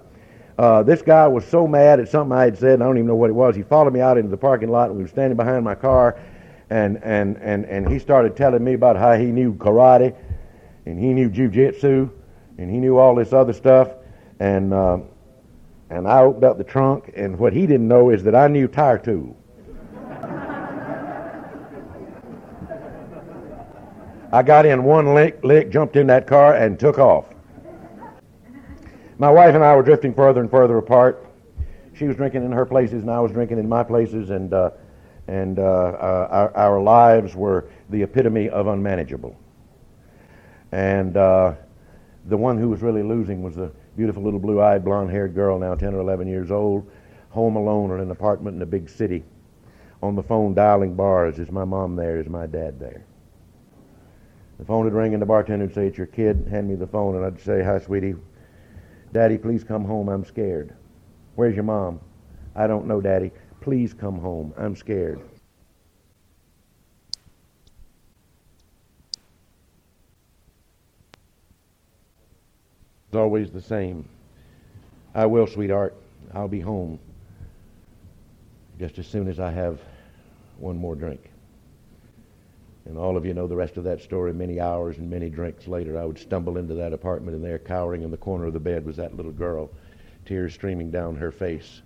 Uh, this guy was so mad at something I had said, and I don't even know what it was. He followed me out into the parking lot, and we were standing behind my car, and and and and he started telling me about how he knew karate, and he knew jujitsu, and he knew all this other stuff, and uh, and I opened up the trunk, and what he didn't know is that I knew tire tool. I got in one lick, lick, jumped in that car, and took off. My wife and I were drifting further and further apart. She was drinking in her places, and I was drinking in my places, and uh, and uh, uh, our, our, lives were the epitome of unmanageable. And uh, the one who was really losing was the beautiful little blue-eyed, blonde-haired girl, now 10 or 11 years old, home alone in an apartment in a big city, on the phone dialing bars. Is my mom there? Is my dad there? The phone would ring and the bartender would say, It's your kid. Hand me the phone. And I'd say, Hi, sweetie. Daddy, please come home. I'm scared. Where's your mom? I don't know, Daddy. Please come home. I'm scared. It's always the same. I will, sweetheart. I'll be home just as soon as I have one more drink. And all of you know the rest of that story. Many hours and many drinks later, I would stumble into that apartment, and there, cowering in the corner of the bed, was that little girl, tears streaming down her face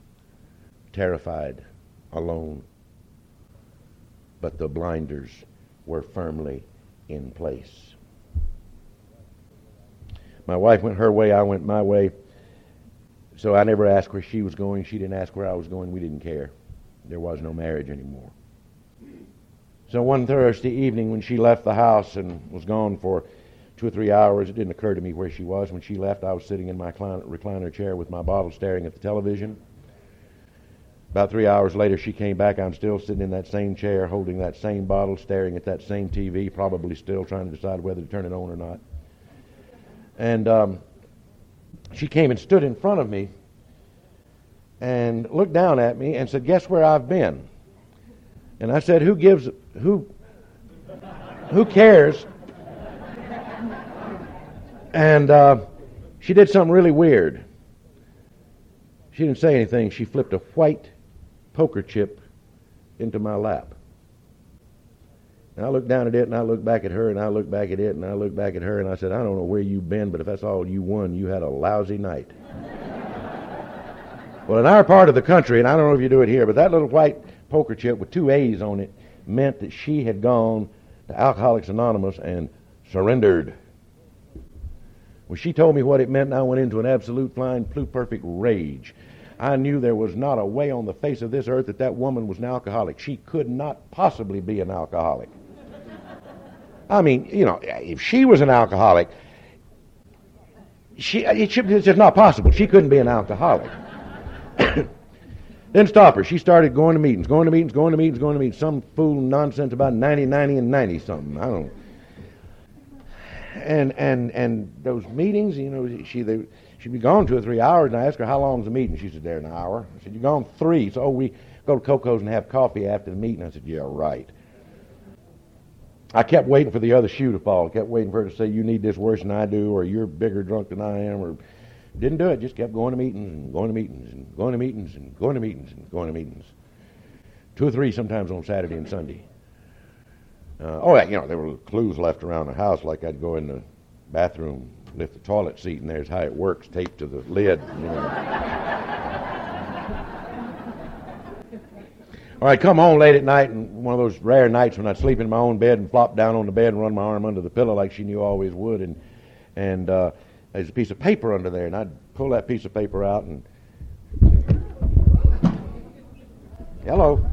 terrified, alone. But the blinders were firmly in place. My wife went her way, I went my way. So I never asked where she was going. She didn't ask where I was going. We didn't care. There was no marriage anymore. So one Thursday evening, when she left the house and was gone for two or three hours, it didn't occur to me where she was. When she left, I was sitting in my recliner chair with my bottle staring at the television. About three hours later, she came back. I'm still sitting in that same chair, holding that same bottle, staring at that same TV, probably still trying to decide whether to turn it on or not. And um, she came and stood in front of me and looked down at me and said, Guess where I've been? And I said, Who gives, who, who cares? And uh, she did something really weird. She didn't say anything. She flipped a white poker chip into my lap. And I looked down at it, and I looked back at her, and I looked back at it, and I looked back at her, and I said, I don't know where you've been, but if that's all you won, you had a lousy night. well, in our part of the country, and I don't know if you do it here, but that little white poker chip with two A's on it meant that she had gone to Alcoholics Anonymous and surrendered. When she told me what it meant, I went into an absolute flying perfect rage. I knew there was not a way on the face of this earth that that woman was an alcoholic. She could not possibly be an alcoholic. I mean, you know, if she was an alcoholic, she, it's just not possible. She couldn't be an alcoholic. Didn't stop her. She started going to meetings, going to meetings, going to meetings, going to meetings. Some fool nonsense about 90, 90, and 90 something. I don't know. And, and, and those meetings, you know, she, they, she'd be gone two or three hours, and I asked her, how long's the meeting? She said, there an hour. I said, you're gone three. So, oh, we go to Coco's and have coffee after the meeting. I said, yeah, right. I kept waiting for the other shoe to fall. I kept waiting for her to say, you need this worse than I do, or you're bigger drunk than I am, or didn't do it. Just kept going to meetings and going to meetings and going to meetings and going to meetings and going to meetings. Two or three sometimes on Saturday and Sunday. Uh, oh, yeah, you know, there were clues left around the house, like I'd go in the bathroom, lift the toilet seat, and there's how it works, taped to the lid. You know. All right, come home late at night, and one of those rare nights when I'd sleep in my own bed and flop down on the bed and run my arm under the pillow like she knew I always would, and and uh, there's a piece of paper under there, and I'd pull that piece of paper out and. Hello.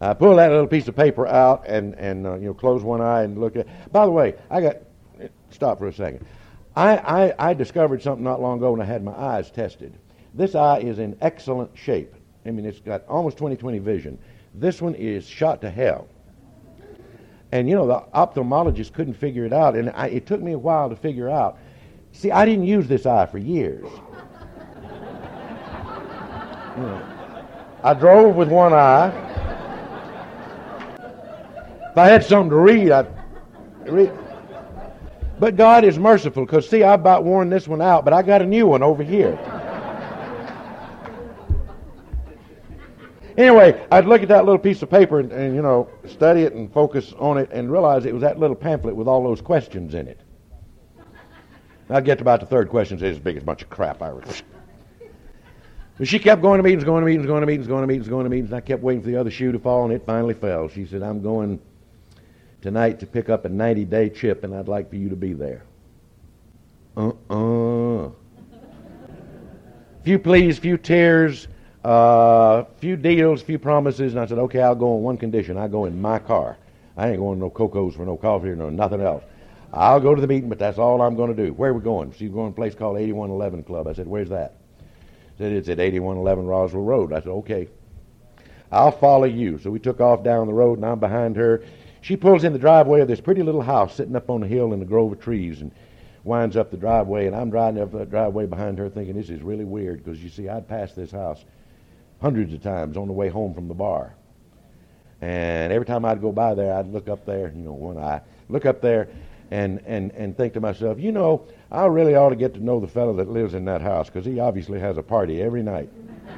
I pull that little piece of paper out and and uh, you know close one eye and look at. By the way, I got stop for a second. I, I I discovered something not long ago when I had my eyes tested. This eye is in excellent shape. I mean, it's got almost 20/20 vision. This one is shot to hell. And, you know, the ophthalmologist couldn't figure it out. And I, it took me a while to figure out. See, I didn't use this eye for years. you know, I drove with one eye. If I had something to read, I'd read. But God is merciful because, see, I about worn this one out, but I got a new one over here. Anyway, I'd look at that little piece of paper and, and, you know, study it and focus on it and realize it was that little pamphlet with all those questions in it. I'd get to about the third question, and say, it's as big as a bunch of crap. I was. But she kept going to meetings, going to meetings, going to meetings, going to meetings, going to meetings, and I kept waiting for the other shoe to fall, and it finally fell. She said, I'm going tonight to pick up a 90 day chip, and I'd like for you to be there. Uh uh. Few pleas, few tears, a uh, few deals, a few promises, and I said, okay, I'll go on one condition. I go in my car. I ain't going to no Coco's for no coffee or no nothing else. I'll go to the meeting, but that's all I'm going to do. Where are we going? She's going to a place called 8111 Club. I said, where's that? She said, it's at 8111 Roswell Road. I said, okay. I'll follow you. So we took off down the road, and I'm behind her. She pulls in the driveway of this pretty little house sitting up on a hill in a grove of trees and winds up the driveway, and I'm driving up the driveway behind her thinking, this is really weird because, you see, I'd passed this house hundreds of times on the way home from the bar. And every time I'd go by there, I'd look up there, you know, one eye, look up there and, and, and think to myself, you know, I really ought to get to know the fellow that lives in that house because he obviously has a party every night.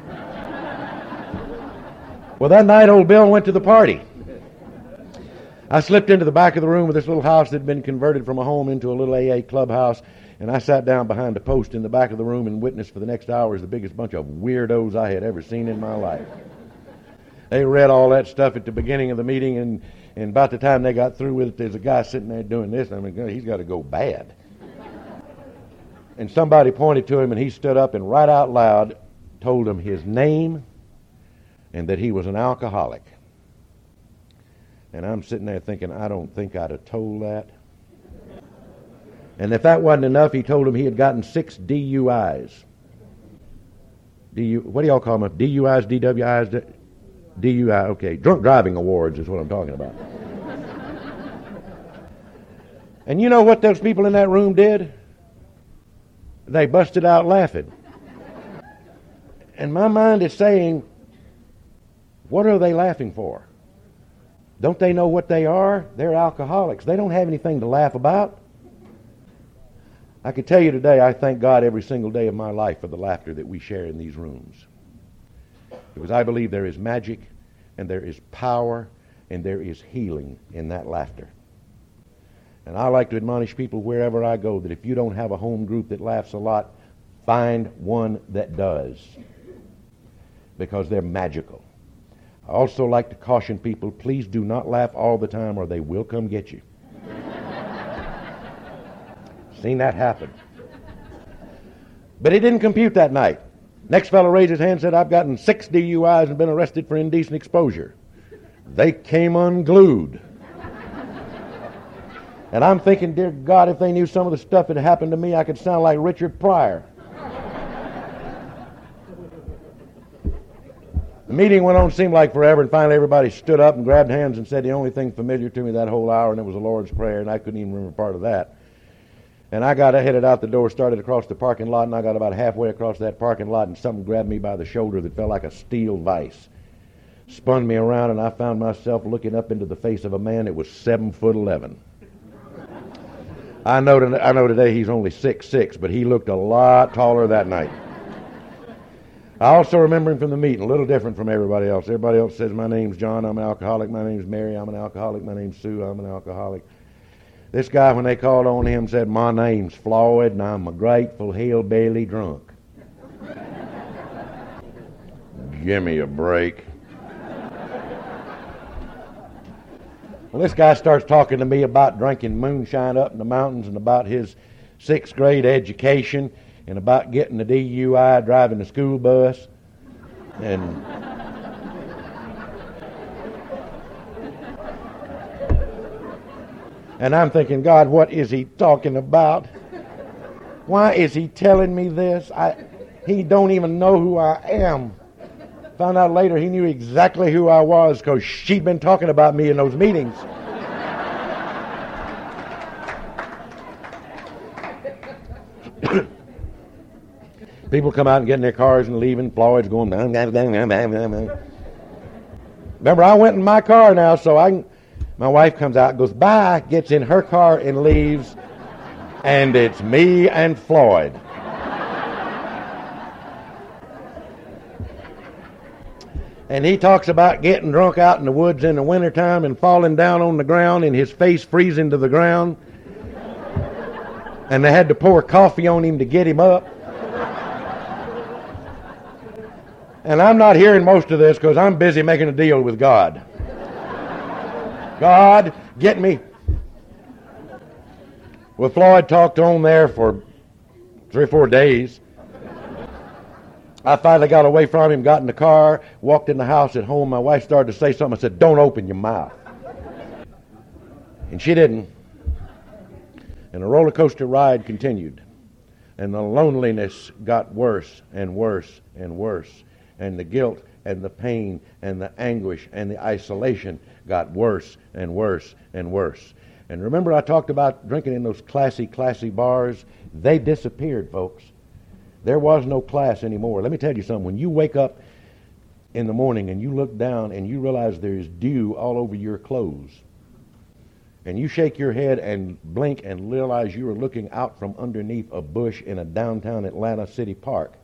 well, that night, old Bill went to the party. I slipped into the back of the room of this little house that had been converted from a home into a little AA clubhouse and I sat down behind a post in the back of the room and witnessed for the next hours the biggest bunch of weirdos I had ever seen in my life. They read all that stuff at the beginning of the meeting, and, and about the time they got through with it, there's a guy sitting there doing this, I mean, he's got to go bad. And somebody pointed to him, and he stood up and right out loud told him his name and that he was an alcoholic. And I'm sitting there thinking, I don't think I'd have told that. And if that wasn't enough, he told him he had gotten six DUIs. DU, what do y'all call them? DUIs, DWIs, DUI. Okay, drunk driving awards is what I'm talking about. and you know what those people in that room did? They busted out laughing. And my mind is saying, what are they laughing for? Don't they know what they are? They're alcoholics. They don't have anything to laugh about. I can tell you today, I thank God every single day of my life for the laughter that we share in these rooms. Because I believe there is magic and there is power and there is healing in that laughter. And I like to admonish people wherever I go that if you don't have a home group that laughs a lot, find one that does. Because they're magical. I also like to caution people please do not laugh all the time or they will come get you. Seen that happen. But he didn't compute that night. Next fellow raised his hand and said, I've gotten six DUIs and been arrested for indecent exposure. They came unglued. and I'm thinking, dear God, if they knew some of the stuff that happened to me, I could sound like Richard Pryor. The meeting went on, seemed like forever, and finally everybody stood up and grabbed hands and said the only thing familiar to me that whole hour, and it was the Lord's Prayer, and I couldn't even remember part of that. And I got headed out the door, started across the parking lot, and I got about halfway across that parking lot, and something grabbed me by the shoulder that felt like a steel vice. Spun me around, and I found myself looking up into the face of a man that was seven foot eleven. I know, I know today he's only six six, but he looked a lot taller that night. I also remember him from the meeting, a little different from everybody else. Everybody else says, My name's John, I'm an alcoholic. My name's Mary, I'm an alcoholic. My name's Sue, I'm an alcoholic. This guy, when they called on him, said, My name's Floyd, and I'm a grateful hillbilly drunk. Give me a break. Well, this guy starts talking to me about drinking moonshine up in the mountains and about his sixth grade education and about getting the DUI driving the school bus. And And I'm thinking, God, what is he talking about? Why is he telling me this? I, he don't even know who I am. Found out later he knew exactly who I was because she'd been talking about me in those meetings. People come out and get in their cars and leaving. Floyd's going. Remember, I went in my car now, so I. My wife comes out, goes bye, gets in her car and leaves, and it's me and Floyd. And he talks about getting drunk out in the woods in the wintertime and falling down on the ground and his face freezing to the ground. And they had to pour coffee on him to get him up. And I'm not hearing most of this because I'm busy making a deal with God. God, get me. Well, Floyd talked on there for three or four days. I finally got away from him, got in the car, walked in the house at home. My wife started to say something. I said, Don't open your mouth. And she didn't. And the roller coaster ride continued. And the loneliness got worse and worse and worse and the guilt and the pain and the anguish and the isolation got worse and worse and worse. And remember, I talked about drinking in those classy, classy bars? They disappeared, folks. There was no class anymore. Let me tell you something. When you wake up in the morning and you look down and you realize there's dew all over your clothes, and you shake your head and blink and realize you are looking out from underneath a bush in a downtown Atlanta City park,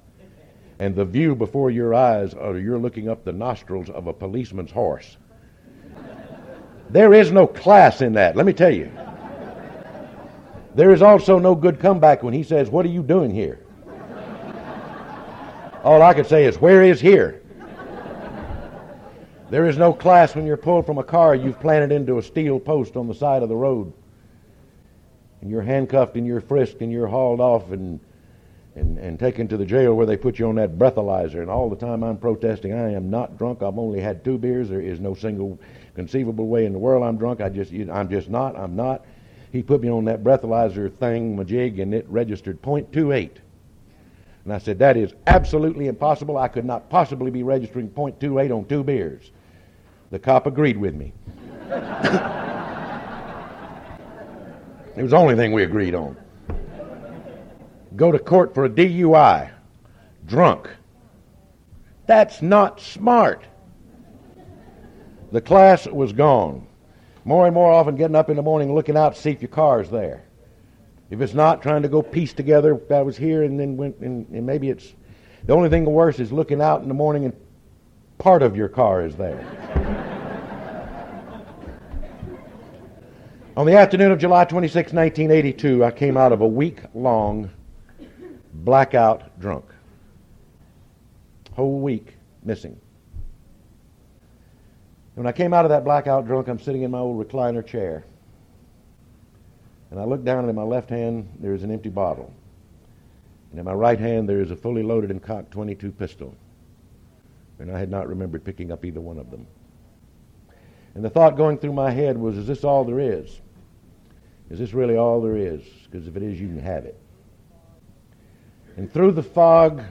and the view before your eyes are you're looking up the nostrils of a policeman's horse. There is no class in that, let me tell you. There is also no good comeback when he says, What are you doing here? All I can say is, Where is here? There is no class when you're pulled from a car you've planted into a steel post on the side of the road. And you're handcuffed and you're frisked and you're hauled off and and, and taken to the jail where they put you on that breathalyzer. And all the time I'm protesting, I am not drunk. I've only had two beers. There is no single conceivable way in the world I'm drunk. I just, I'm just not. I'm not. He put me on that breathalyzer thing, majig, and it registered .28. And I said, that is absolutely impossible. I could not possibly be registering .28 on two beers. The cop agreed with me. it was the only thing we agreed on go to court for a DUI drunk. That's not smart. The class was gone. More and more often getting up in the morning looking out to see if your car's there. If it's not, trying to go piece together, I was here and then went, and, and maybe it's, the only thing worse is looking out in the morning and part of your car is there. On the afternoon of July 26, 1982, I came out of a week long blackout drunk. Whole week missing. When I came out of that blackout drunk, I'm sitting in my old recliner chair. And I look down, and in my left hand, there is an empty bottle. And in my right hand, there is a fully loaded and cocked 22 pistol. And I had not remembered picking up either one of them. And the thought going through my head was, is this all there is? Is this really all there is? Because if it is, you can have it. And through the fog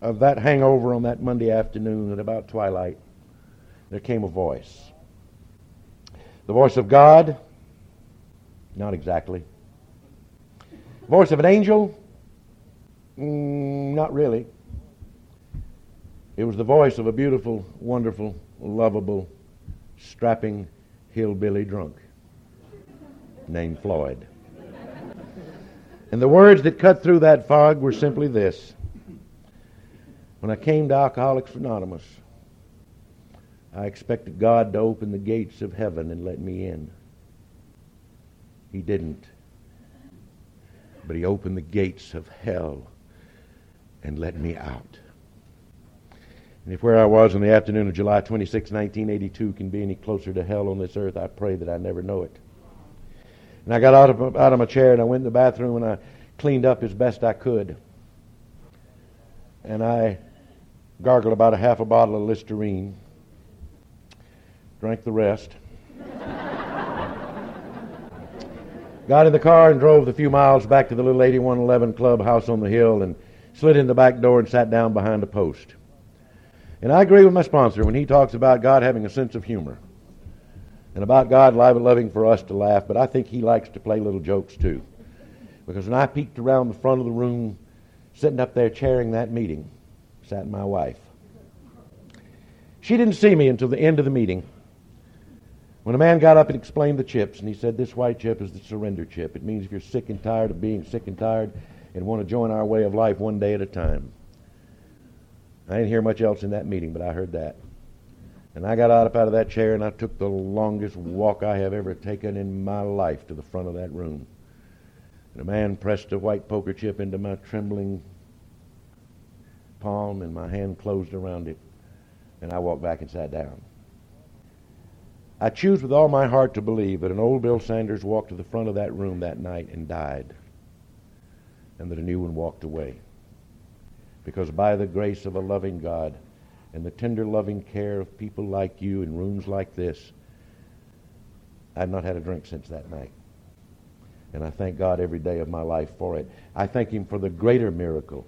of that hangover on that Monday afternoon at about twilight, there came a voice. The voice of God? Not exactly. Voice of an angel? Mm, not really. It was the voice of a beautiful, wonderful, lovable, strapping hillbilly drunk named Floyd. And the words that cut through that fog were simply this. When I came to Alcoholics Anonymous, I expected God to open the gates of heaven and let me in. He didn't. But he opened the gates of hell and let me out. And if where I was on the afternoon of July 26, 1982 can be any closer to hell on this earth, I pray that I never know it. And I got out of, out of my chair and I went in the bathroom and I cleaned up as best I could. And I gargled about a half a bottle of Listerine, drank the rest, got in the car and drove the few miles back to the little 8111 club house on the hill and slid in the back door and sat down behind a post. And I agree with my sponsor when he talks about God having a sense of humor and about God loving for us to laugh, but I think he likes to play little jokes too. Because when I peeked around the front of the room, sitting up there chairing that meeting, sat my wife. She didn't see me until the end of the meeting. When a man got up and explained the chips, and he said, This white chip is the surrender chip. It means if you're sick and tired of being sick and tired and want to join our way of life one day at a time. I didn't hear much else in that meeting, but I heard that. And I got up out of that chair and I took the longest walk I have ever taken in my life to the front of that room. And a man pressed a white poker chip into my trembling palm and my hand closed around it. And I walked back and sat down. I choose with all my heart to believe that an old Bill Sanders walked to the front of that room that night and died, and that a new one walked away. Because by the grace of a loving God, and the tender loving care of people like you in rooms like this, I've not had a drink since that night. And I thank God every day of my life for it. I thank Him for the greater miracle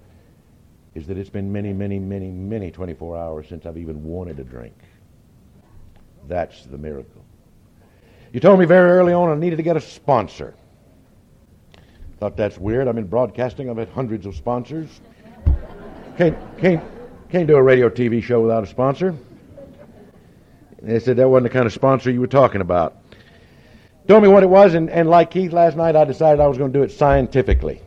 is that it's been many, many, many, many 24 hours since I've even wanted a drink. That's the miracle. You told me very early on I needed to get a sponsor. Thought that's weird. I'm in broadcasting. I've had hundreds of sponsors. Can't, can't, can't do a radio TV show without a sponsor. They said that wasn't the kind of sponsor you were talking about. Told me what it was, and, and like Keith last night, I decided I was going to do it scientifically.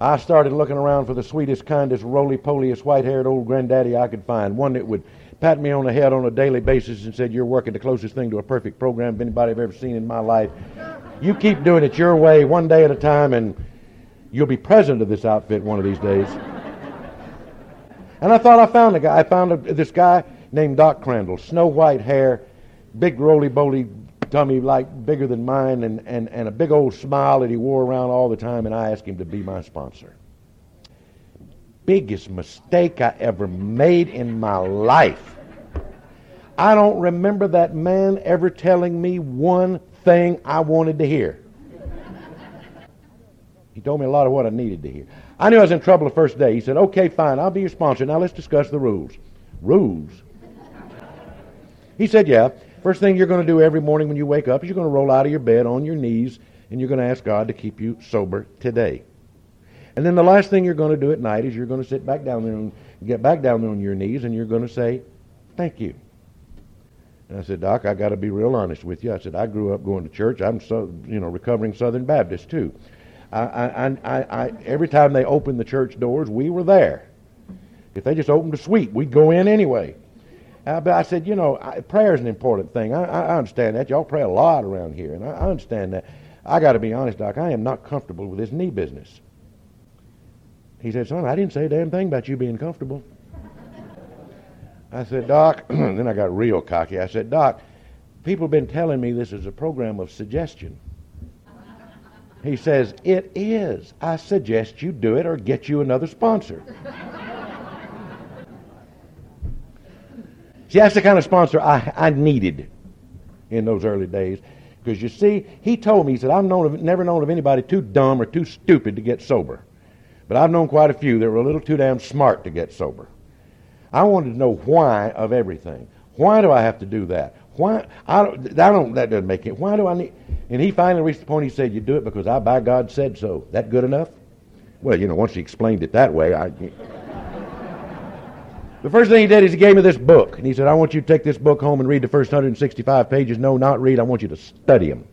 I started looking around for the sweetest, kindest, roly-poliest, white-haired old granddaddy I could find. One that would pat me on the head on a daily basis and said, "You're working the closest thing to a perfect program anybody I've ever seen in my life. You keep doing it your way, one day at a time, and you'll be president of this outfit one of these days." And I thought I found a guy. I found a, this guy named Doc Crandall, snow white hair, big roly-boly tummy like bigger than mine, and, and, and a big old smile that he wore around all the time, and I asked him to be my sponsor. Biggest mistake I ever made in my life. I don't remember that man ever telling me one thing I wanted to hear. He told me a lot of what I needed to hear. I knew I was in trouble the first day. He said, okay, fine, I'll be your sponsor. Now let's discuss the rules. Rules? He said, yeah. First thing you're going to do every morning when you wake up is you're going to roll out of your bed on your knees and you're going to ask God to keep you sober today. And then the last thing you're going to do at night is you're going to sit back down there and get back down there on your knees and you're going to say, thank you. And I said, Doc, I got to be real honest with you. I said, I grew up going to church. I'm so, you know, recovering Southern Baptist too. I, I, I, every time they opened the church doors, we were there. If they just opened a suite, we'd go in anyway. Uh, but I said, you know, prayer is an important thing. I, understand that. Y'all pray a lot around here, and I, I understand that. I got to be honest, Doc. I am not comfortable with this knee business. He said, son, I didn't say a damn thing about you being comfortable. I said, Doc, then I got real cocky. I said, Doc, people have been telling me this is a program of suggestion. He says, It is. I suggest you do it or get you another sponsor. See, that's the kind of sponsor I, I needed in those early days. Because you see, he told me, he said, I've known of, never known of anybody too dumb or too stupid to get sober. But I've known quite a few that were a little too damn smart to get sober. I wanted to know why of everything. Why do I have to do that? Why? I don't, I don't that doesn't make it. Why do I need? And he finally reached the point he said, You do it because I, by God, said so. That good enough? Well, you know, once he explained it that way, I. The first thing he did is he gave me this book. And he said, I want you to take this book home and read the first 165 pages. No, not read. I want you to study them.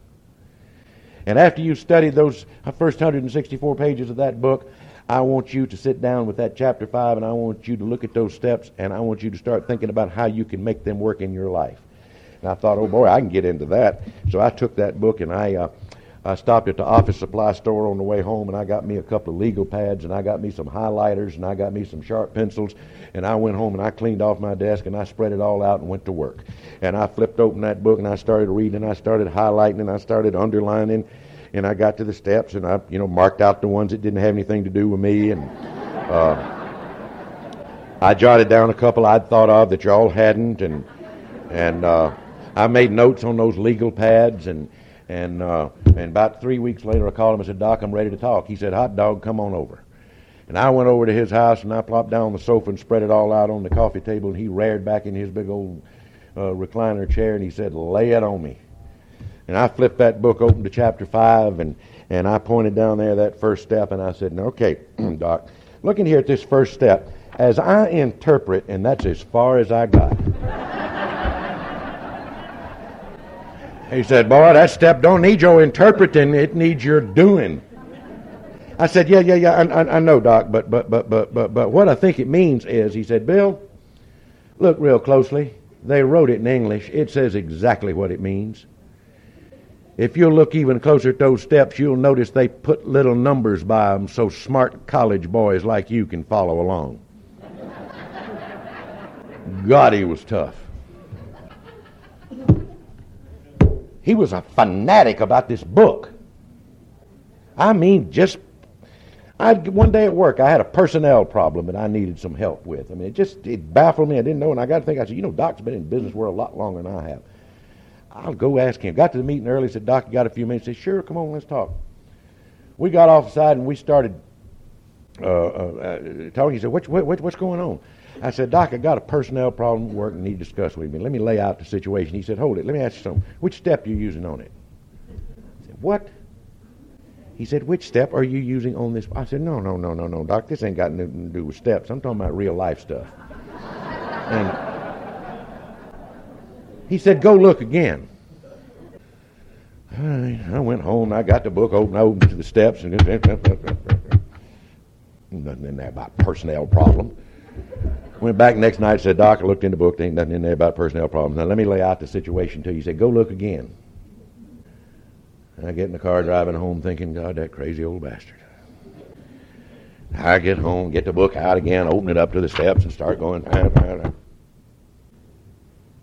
And after you study those uh, first 164 pages of that book, I want you to sit down with that chapter 5 and I want you to look at those steps and I want you to start thinking about how you can make them work in your life. And I thought, oh boy, I can get into that. So I took that book and I. Uh, I stopped at the office supply store on the way home and I got me a couple of legal pads and I got me some highlighters and I got me some sharp pencils and I went home and I cleaned off my desk and I spread it all out and went to work. And I flipped open that book and I started reading and I started highlighting and I started underlining and I got to the steps and I, you know, marked out the ones that didn't have anything to do with me and uh, I jotted down a couple I'd thought of that y'all hadn't and and uh, I made notes on those legal pads and and uh, and about three weeks later, I called him and said, Doc, I'm ready to talk. He said, Hot dog, come on over. And I went over to his house and I plopped down on the sofa and spread it all out on the coffee table. And he reared back in his big old uh, recliner chair and he said, Lay it on me. And I flipped that book open to chapter 5 and, and I pointed down there that first step and I said, Okay, Doc, looking here at this first step, as I interpret, and that's as far as I got. He said, Boy, that step don't need your interpreting, it needs your doing. I said, Yeah, yeah, yeah, I, I, I, know, Doc, but, but, but, but, but, but what I think it means is, he said, Bill, look real closely. They wrote it in English. It says exactly what it means. If you'll look even closer at those steps, you'll notice they put little numbers by them so smart college boys like you can follow along. God, he was tough. He was a fanatic about this book. I mean, just I one day at work I had a personnel problem that I needed some help with. I mean, it just it baffled me. I didn't know, and I got to think. I said, you know, Doc's been in business world a lot longer than I have. I'll go ask him. Got to the meeting early. Said, Doc, you got a few minutes? He said, sure. Come on, let's talk. We got off the side and we started uh, uh, uh, talking. He said, what, what, what's going on? I said, Doc, I got a personnel problem at work and need to discuss with me. Let me lay out the situation. He said, Hold it. Let me ask you something. Which step are you using on it? I said, What? He said, Which step are you using on this? I said, No, no, no, no, no, Doc. This ain't got nothing to do with steps. I'm talking about real life stuff. and he said, Go look again. I went home. I got the book open. I opened to the steps, and nothing in there about personnel problem. Went back next night, said, Doc, I looked in the book, there ain't nothing in there about personnel problems. Now let me lay out the situation to you. He said, Go look again. And I get in the car driving home thinking, God, that crazy old bastard. I get home, get the book out again, open it up to the steps, and start going.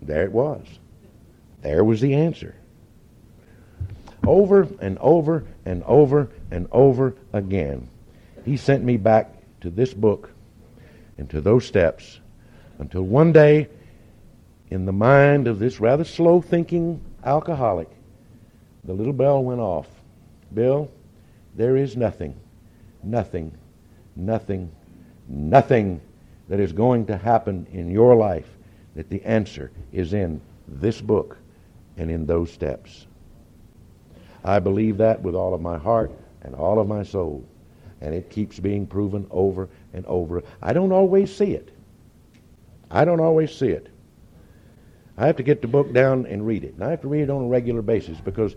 There it was. There was the answer. Over and over and over and over again, he sent me back to this book into those steps until one day, in the mind of this rather slow thinking alcoholic, the little bell went off. Bill, there is nothing, nothing, nothing, nothing that is going to happen in your life that the answer is in this book and in those steps. I believe that with all of my heart and all of my soul. And it keeps being proven over and over. I don't always see it. I don't always see it. I have to get the book down and read it. And I have to read it on a regular basis because,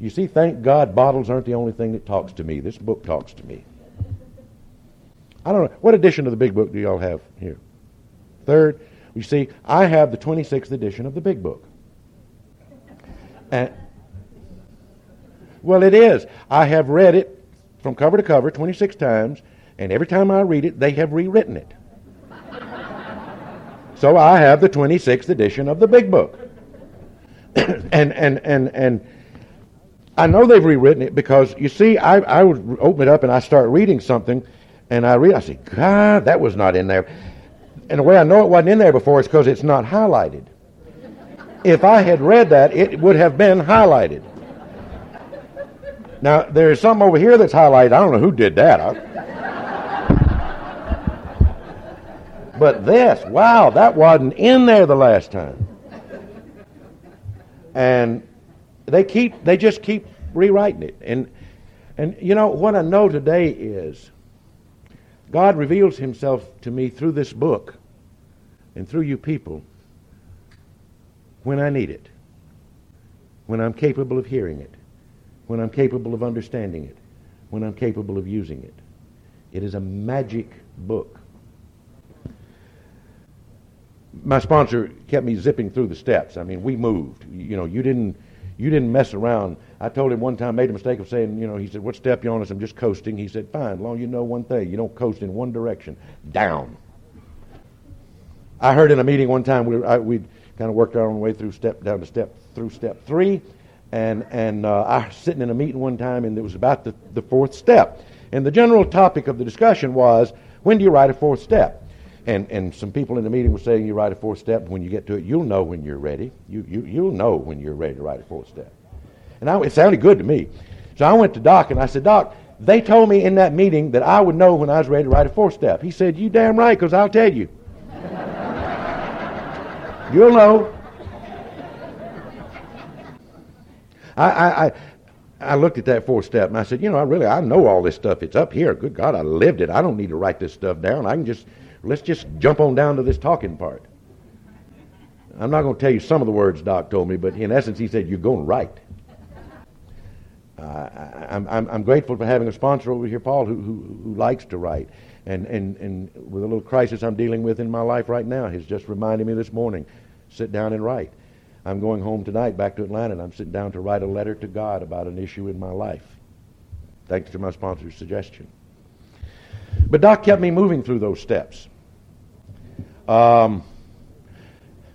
you see, thank God bottles aren't the only thing that talks to me. This book talks to me. I don't know. What edition of the big book do y'all have here? Third? You see, I have the 26th edition of the big book. And, well, it is. I have read it from cover to cover 26 times, and every time I read it, they have rewritten it. So I have the 26th edition of the Big Book. and, and, and, and I know they've rewritten it because, you see, I, I would open it up and I start reading something, and I read, I say, God, that was not in there. And the way I know it wasn't in there before is because it's not highlighted. If I had read that, it would have been highlighted. Now, there's something over here that's highlighted. I don't know who did that. But this, wow, that wasn't in there the last time. And they keep, they just keep rewriting it. And, and you know, what I know today is God reveals himself to me through this book and through you people when I need it, when I'm capable of hearing it when I'm capable of understanding it, when I'm capable of using it. It is a magic book. My sponsor kept me zipping through the steps. I mean, we moved. You know, you didn't you didn't mess around. I told him one time, made a mistake of saying, you know, he said, "What step you on?" I said, "I'm just coasting." He said, "Fine, long you know one thing, you don't coast in one direction, down." I heard in a meeting one time we we kind of worked our own way through step down to step through step three, and, and uh, I was sitting in a meeting one time, and it was about the, the fourth step. And the general topic of the discussion was, when do you write a fourth step? And, and some people in the meeting were saying you write a fourth step. When you get to it, you'll know when you're ready. You, you, you'll know when you're ready to write a fourth step. And I, it sounded good to me. So I went to Doc and I said, Doc, they told me in that meeting that I would know when I was ready to write a fourth step. He said, You damn right, because I'll tell you. you'll know. I, I, I, I looked at that fourth step and I said, you know, I really, I know all this stuff. It's up here. Good God, I lived it. I don't need to write this stuff down. I can just, let's just jump on down to this talking part. I'm not going to tell you some of the words Doc told me, but in essence, he said, you're going to write. Uh, I, I'm, I'm, I'm grateful for having a sponsor over here, Paul, who, who, who likes to write. And, and, and with a little crisis I'm dealing with in my life right now, he's just reminded me this morning, sit down and write. I'm going home tonight back to Atlanta, and I'm sitting down to write a letter to God about an issue in my life, thanks to my sponsor's suggestion. But Doc kept me moving through those steps. Um,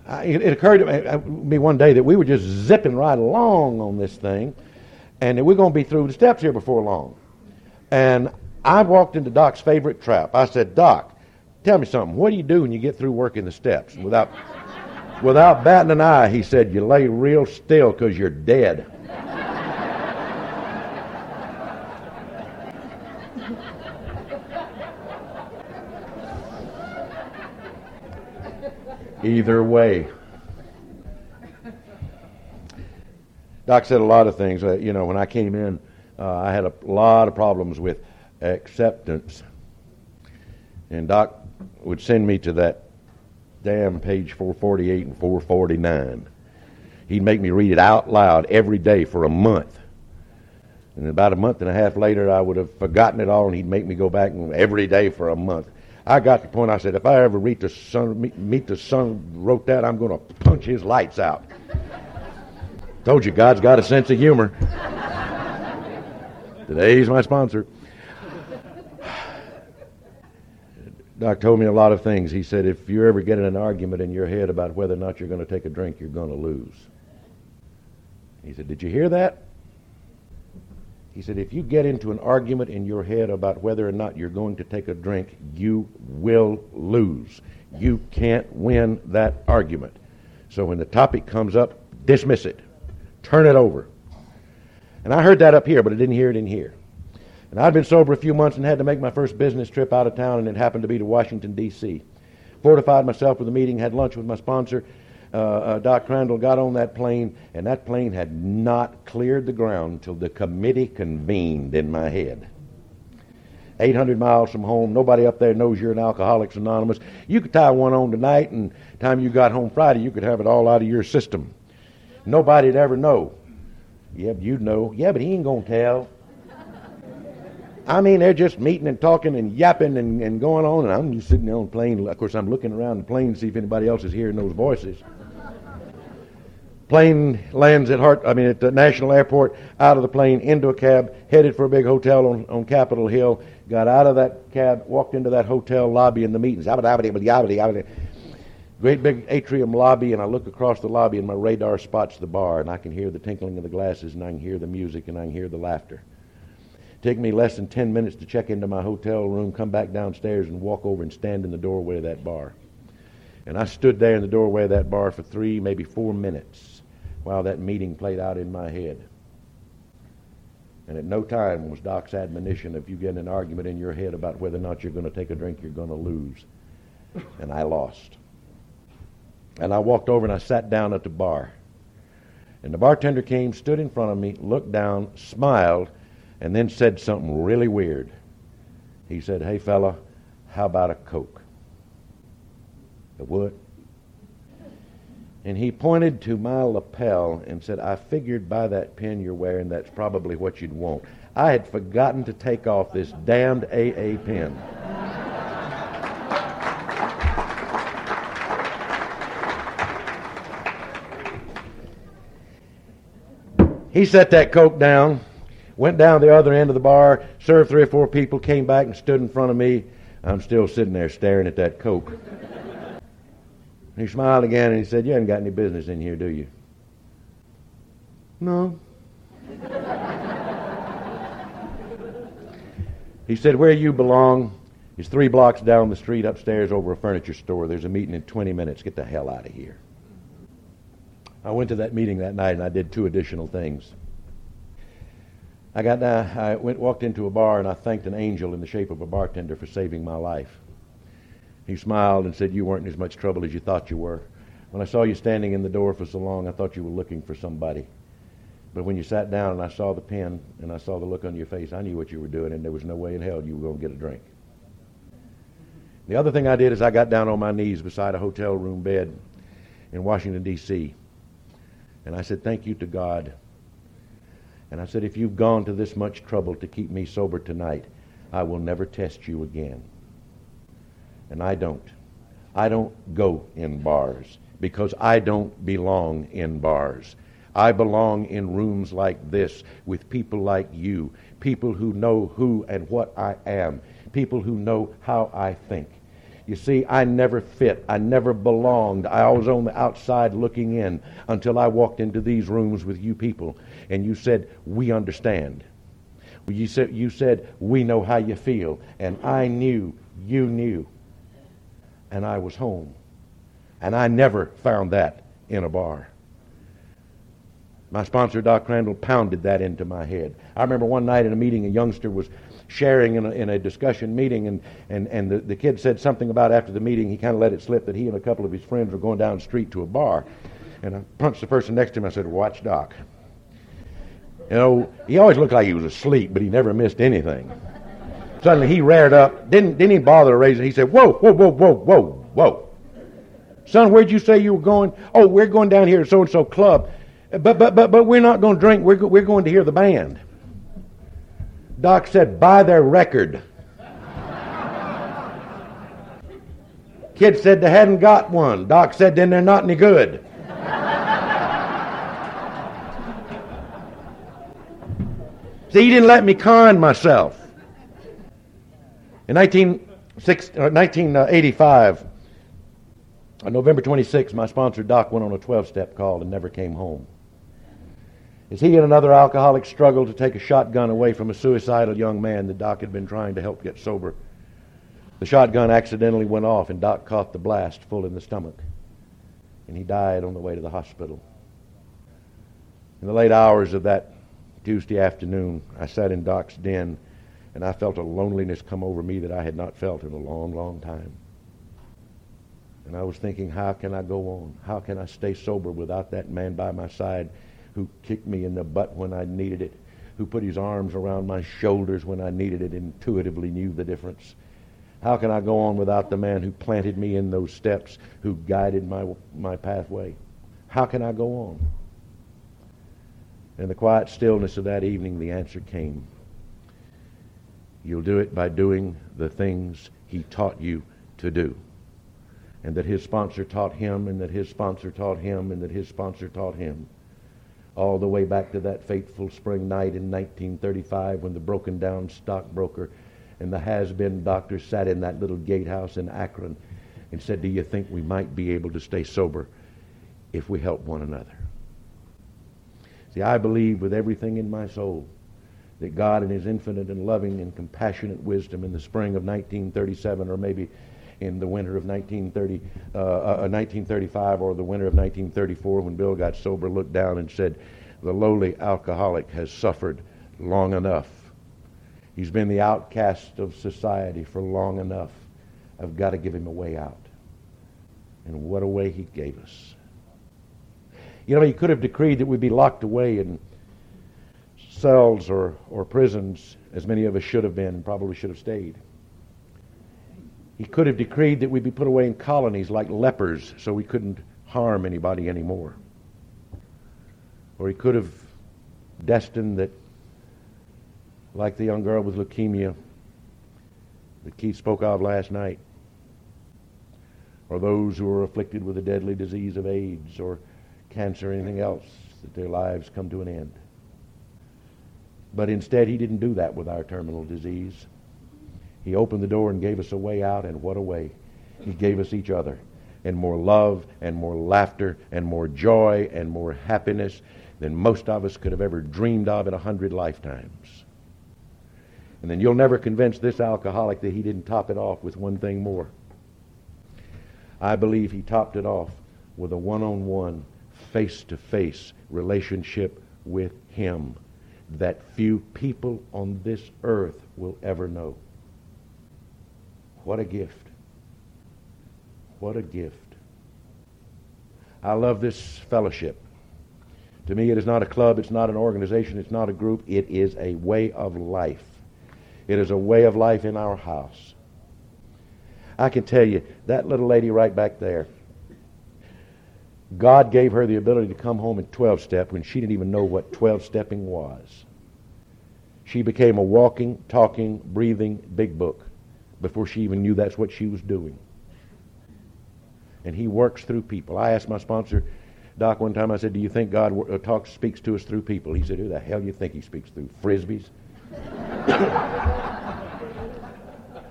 I, it, it, occurred to me one day that we were just zipping right along on this thing, and that we're going to be through the steps here before long. And I walked into Doc's favorite trap. I said, Doc, tell me something. What do you do when you get through working the steps without Without batting an eye, he said, You lay real still because you're dead. Either way. Doc said a lot of things. Uh, you know, when I came in, uh, I had a lot of problems with acceptance. And Doc would send me to that damn page 448 and 449. He'd make me read it out loud every day for a month. And about a month and a half later, I would have forgotten it all, and he'd make me go back every day for a month. I got the point I said, if I ever read the son, meet, meet the son wrote that, I'm going to punch his lights out. Told you, God's got a sense of humor. Today's my sponsor. Doc told me a lot of things. He said, if you ever get in an argument in your head about whether or not you're going to take a drink, you're going to lose. He said, Did you hear that? He said, if you get into an argument in your head about whether or not you're going to take a drink, you will lose. You can't win that argument. So when the topic comes up, dismiss it. Turn it over. And I heard that up here, but I didn't hear it in here. And I'd been sober a few months and had to make my first business trip out of town, and it happened to be to Washington, D.C. Fortified myself with a meeting, had lunch with my sponsor, Uh, uh, Doc Crandall, got on that plane, and that plane had not cleared the ground until the committee convened in my head. 800 miles from home. Nobody up there knows you're an Alcoholics Anonymous. You could tie one on tonight, and time you got home Friday, you could have it all out of your system. Nobody'd ever know. Yeah, but you'd know. Yeah, but he ain't gonna tell. I mean, they're just meeting and talking and yapping and, and going on, and I'm just sitting there on the plane. Of course, I'm looking around the plane to see if anybody else is hearing those voices. Plane lands at Hart, I mean, at the National Airport, out of the plane, into a cab, headed for a big hotel on, on Capitol Hill, got out of that cab, walked into that hotel lobby in the meetings. great big atrium lobby, and I look across the lobby, and my radar spots the bar, and I can hear the tinkling of the glasses, and I can hear the music, and I can hear the laughter. Take me less than 10 minutes to check into my hotel room, come back downstairs, and walk over and stand in the doorway of that bar. And I stood there in the doorway of that bar for three, maybe four minutes while that meeting played out in my head. And at no time was Doc's admonition if you get an argument in your head about whether or not you're going to take a drink, you're going to lose. And I lost. And I walked over and I sat down at the bar. And the bartender came, stood in front of me, looked down, smiled, and then said something really weird. He said, Hey, fella, how about a Coke? A what? And he pointed to my lapel and said, I figured by that pin you're wearing, that's probably what you'd want. I had forgotten to take off this damned AA pin. He set that Coke down, went down the other end of the bar, served three or four people, came back and stood in front of me. I'm still sitting there staring at that Coke. He smiled again and he said, You haven't got any business in here, do you? No. he said, Where you belong is three blocks down the street upstairs over a furniture store. There's a meeting in 20 minutes. Get the hell out of here. I went to that meeting that night and I did two additional things. I got down, I went, walked into a bar and I thanked an angel in the shape of a bartender for saving my life. He smiled and said, You weren't in as much trouble as you thought you were. When I saw you standing in the door for so long, I thought you were looking for somebody. But when you sat down and I saw the pen and I saw the look on your face, I knew what you were doing, and there was no way in hell you were going to get a drink. The other thing I did is I got down on my knees beside a hotel room bed in Washington, D.C. And I said, Thank you to God. And I said, If you've gone to this much trouble to keep me sober tonight, I will never test you again. And I don't. I don't go in bars because I don't belong in bars. I belong in rooms like this with people like you, people who know who and what I am, people who know how I think. You see, I never fit. I never belonged. I was on the outside looking in until I walked into these rooms with you people and you said, We understand. You said, you said, We know how you feel. And I knew you knew. And I was home. And I never found that in a bar. My sponsor, Doc Crandall, pounded that into my head. I remember one night in a meeting, a youngster was sharing in a, in a discussion meeting, and, and, and the, the kid said something about after the meeting, he kind of let it slip that he and a couple of his friends were going down the street to a bar. And I punched the person next to him. I said, Watch Doc. You know, he always looked like he was asleep, but he never missed anything. Suddenly he reared up. Didn't, didn't even bother to raise it. He said, Whoa, whoa, whoa, whoa, whoa, whoa. Son, where'd you say you were going? Oh, we're going down here to so and so club. But, but, but, but we're not going to drink. We're, we're going to hear the band. Doc said, buy their record. Kid said they hadn't got one. Doc said, then they're not any good. See, he didn't let me con myself. In 1985, uh, on November 26, my sponsor Doc went on a 12 step call and never came home. As he and another alcoholic struggled to take a shotgun away from a suicidal young man that Doc had been trying to help get sober, the shotgun accidentally went off and Doc caught the blast full in the stomach. And he died on the way to the hospital. In the late hours of that Tuesday afternoon, I sat in Doc's den and I felt a loneliness come over me that I had not felt in a long, long time. And I was thinking, how can I go on? How can I stay sober without that man by my side who kicked me in the butt when I needed it, who put his arms around my shoulders when I needed it, intuitively knew the difference. How can I go on without the man who planted me in those steps, who guided my, my pathway? How can I go on? In the quiet stillness of that evening, the answer came. You'll do it by doing the things he taught you to do. And that his sponsor taught him, and that his sponsor taught him, and that his sponsor taught him all the way back to that fateful spring night in 1935 when the broken down stockbroker and the has been doctor sat in that little gatehouse in Akron and said, Do you think we might be able to stay sober if we help one another? See, I believe with everything in my soul that God, in His infinite and loving and compassionate wisdom, in the spring of 1937, or maybe in the winter of 1930, uh, uh, 1935 or the winter of 1934, when Bill got sober, looked down and said, The lowly alcoholic has suffered long enough. He's been the outcast of society for long enough. I've got to give him a way out. And what a way he gave us. You know, he could have decreed that we'd be locked away in cells or, or prisons, as many of us should have been and probably should have stayed. He could have decreed that we'd be put away in colonies like lepers so we couldn't harm anybody anymore. Or he could have destined that, like the young girl with leukemia that Keith spoke of last night, or those who are afflicted with the deadly disease of AIDS or cancer or anything else, that their lives come to an end. But instead, he didn't do that with our terminal disease. He opened the door and gave us a way out, and what a way. He gave us each other, and more love, and more laughter, and more joy, and more happiness than most of us could have ever dreamed of in a hundred lifetimes. And then you'll never convince this alcoholic that he didn't top it off with one thing more. I believe he topped it off with a one on one, face to face relationship with him that few people on this earth will ever know. What a gift. What a gift. I love this fellowship. To me, it is not a club, it's not an organization, it's not a group, it is a way of life. It is a way of life in our house. I can tell you, that little lady right back there, God gave her the ability to come home in 12 step when she didn't even know what 12 stepping was. She became a walking, talking, breathing big book before she even knew that's what she was doing. And he works through people. I asked my sponsor, Doc, one time, I said, Do you think God uh, talks, speaks to us through people? He said, Who the hell do you think he speaks through? Frisbees?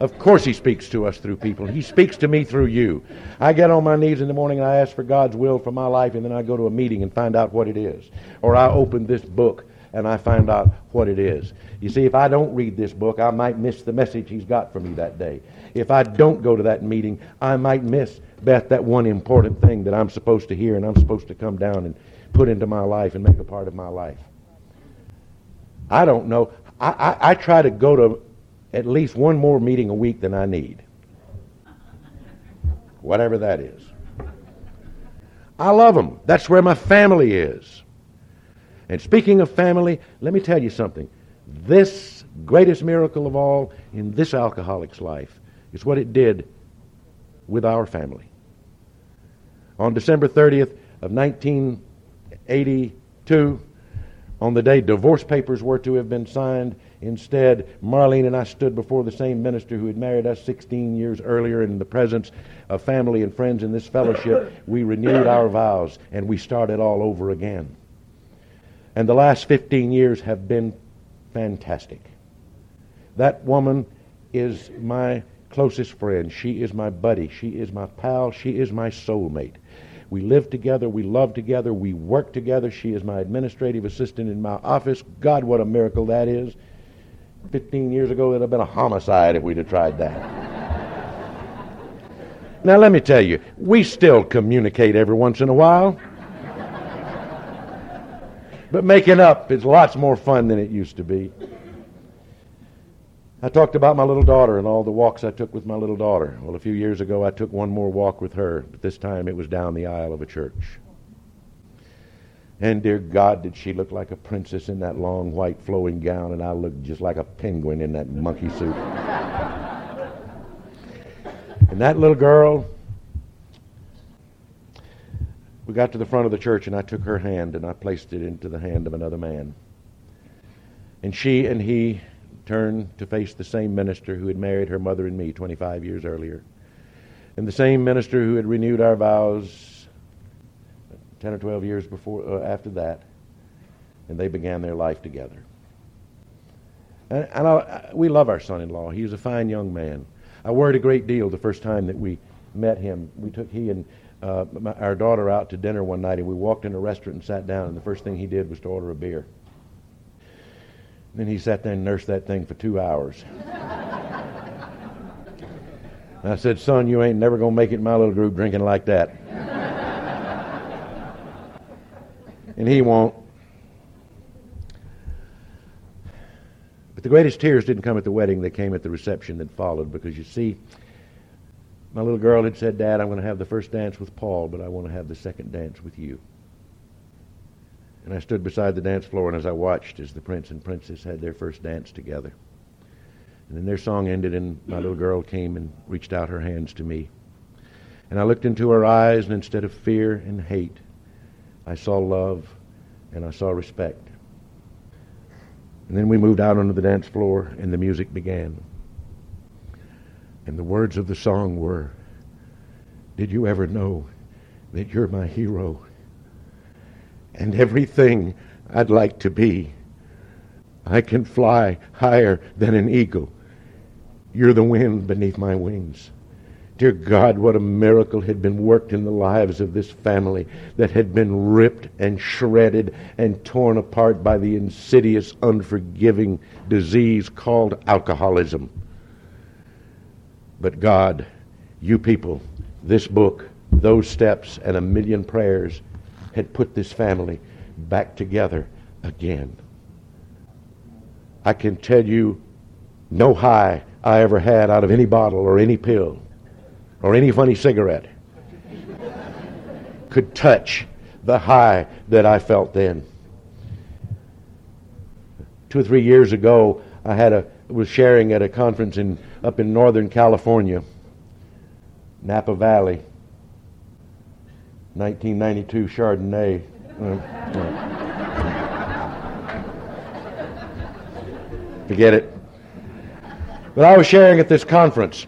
of course he speaks to us through people. He speaks to me through you. I get on my knees in the morning and I ask for God's will for my life, and then I go to a meeting and find out what it is. Or I open this book and I find out what it is. You see, if I don't read this book, I might miss the message he's got for me that day. If I don't go to that meeting, I might miss, Beth, that one important thing that I'm supposed to hear and I'm supposed to come down and put into my life and make a part of my life. I don't know. I, I, I try to go to at least one more meeting a week than I need. Whatever that is. I love them. That's where my family is. And speaking of family, let me tell you something. This greatest miracle of all in this alcoholic's life is what it did with our family. On December 30th of 1982, on the day divorce papers were to have been signed, instead, Marlene and I stood before the same minister who had married us 16 years earlier in the presence of family and friends in this fellowship. We renewed our vows and we started all over again. And the last 15 years have been fantastic. That woman is my closest friend. She is my buddy. She is my pal. She is my soulmate. We live together. We love together. We work together. She is my administrative assistant in my office. God, what a miracle that is. 15 years ago, it would have been a homicide if we'd have tried that. now, let me tell you, we still communicate every once in a while. But making up is lots more fun than it used to be. I talked about my little daughter and all the walks I took with my little daughter. Well, a few years ago, I took one more walk with her, but this time it was down the aisle of a church. And dear God, did she look like a princess in that long white flowing gown, and I looked just like a penguin in that monkey suit. and that little girl, we got to the front of the church, and I took her hand and I placed it into the hand of another man. And she and he turned to face the same minister who had married her mother and me 25 years earlier, and the same minister who had renewed our vows 10 or 12 years before uh, after that, and they began their life together. And, and I, we love our son-in-law. He was a fine young man. I worried a great deal the first time that we met him. We took he and uh, my, our daughter out to dinner one night, and we walked in a restaurant and sat down. And the first thing he did was to order a beer. Then he sat there and nursed that thing for two hours. I said, Son, you ain't never going to make it in my little group drinking like that. And he won't. But the greatest tears didn't come at the wedding, they came at the reception that followed because you see, my little girl had said, Dad, I'm going to have the first dance with Paul, but I want to have the second dance with you. And I stood beside the dance floor, and as I watched as the prince and princess had their first dance together, and then their song ended, and my little girl came and reached out her hands to me. And I looked into her eyes, and instead of fear and hate, I saw love and I saw respect. And then we moved out onto the dance floor, and the music began. And the words of the song were Did you ever know that you're my hero? And everything I'd like to be. I can fly higher than an eagle. You're the wind beneath my wings. Dear God, what a miracle had been worked in the lives of this family that had been ripped and shredded and torn apart by the insidious, unforgiving disease called alcoholism. But God, you people, this book, those steps, and a million prayers had put this family back together again. I can tell you no high I ever had out of any bottle or any pill or any funny cigarette could touch the high that I felt then. Two or three years ago, I had a was sharing at a conference in up in Northern California, Napa Valley, 1992 Chardonnay. Forget it. But I was sharing at this conference.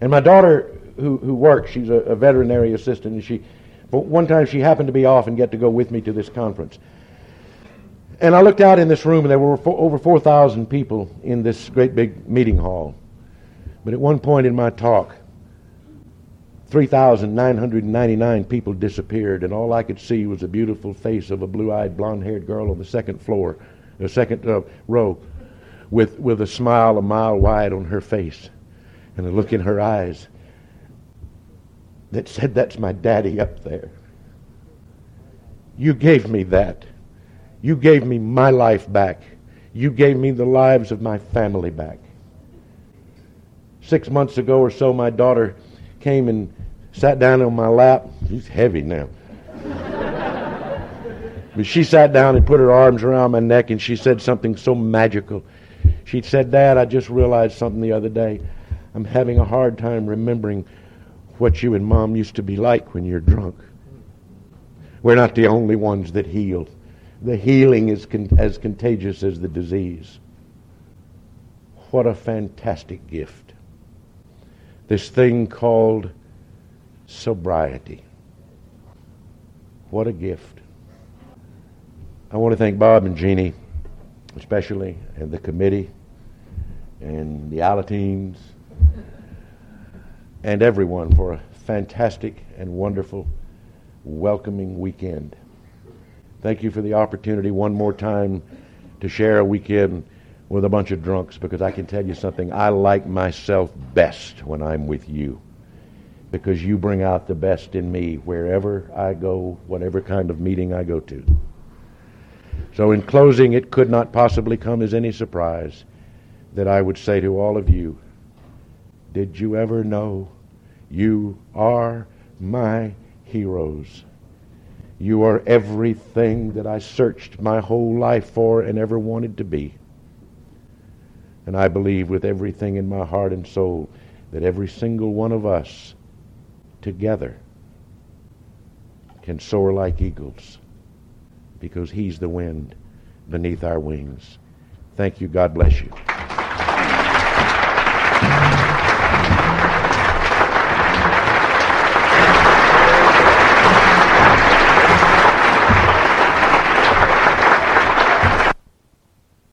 And my daughter, who, who works, she's a, a veterinary assistant, and she, but one time she happened to be off and get to go with me to this conference. And I looked out in this room, and there were four, over 4,000 people in this great big meeting hall. But at one point in my talk, 3,999 people disappeared, and all I could see was a beautiful face of a blue eyed, blonde haired girl on the second floor, the second uh, row with, with a smile a mile wide on her face and a look in her eyes that said, That's my daddy up there. You gave me that. You gave me my life back. You gave me the lives of my family back. Six months ago or so, my daughter came and sat down on my lap. She's heavy now. but she sat down and put her arms around my neck and she said something so magical. She said, Dad, I just realized something the other day. I'm having a hard time remembering what you and Mom used to be like when you're drunk. We're not the only ones that heal. The healing is con- as contagious as the disease. What a fantastic gift. This thing called sobriety. What a gift. I want to thank Bob and Jeannie, especially, and the committee and the Alateens and everyone for a fantastic and wonderful welcoming weekend. Thank you for the opportunity one more time to share a weekend with a bunch of drunks because I can tell you something. I like myself best when I'm with you because you bring out the best in me wherever I go, whatever kind of meeting I go to. So, in closing, it could not possibly come as any surprise that I would say to all of you, Did you ever know you are my heroes? You are everything that I searched my whole life for and ever wanted to be. And I believe with everything in my heart and soul that every single one of us together can soar like eagles because He's the wind beneath our wings. Thank you. God bless you.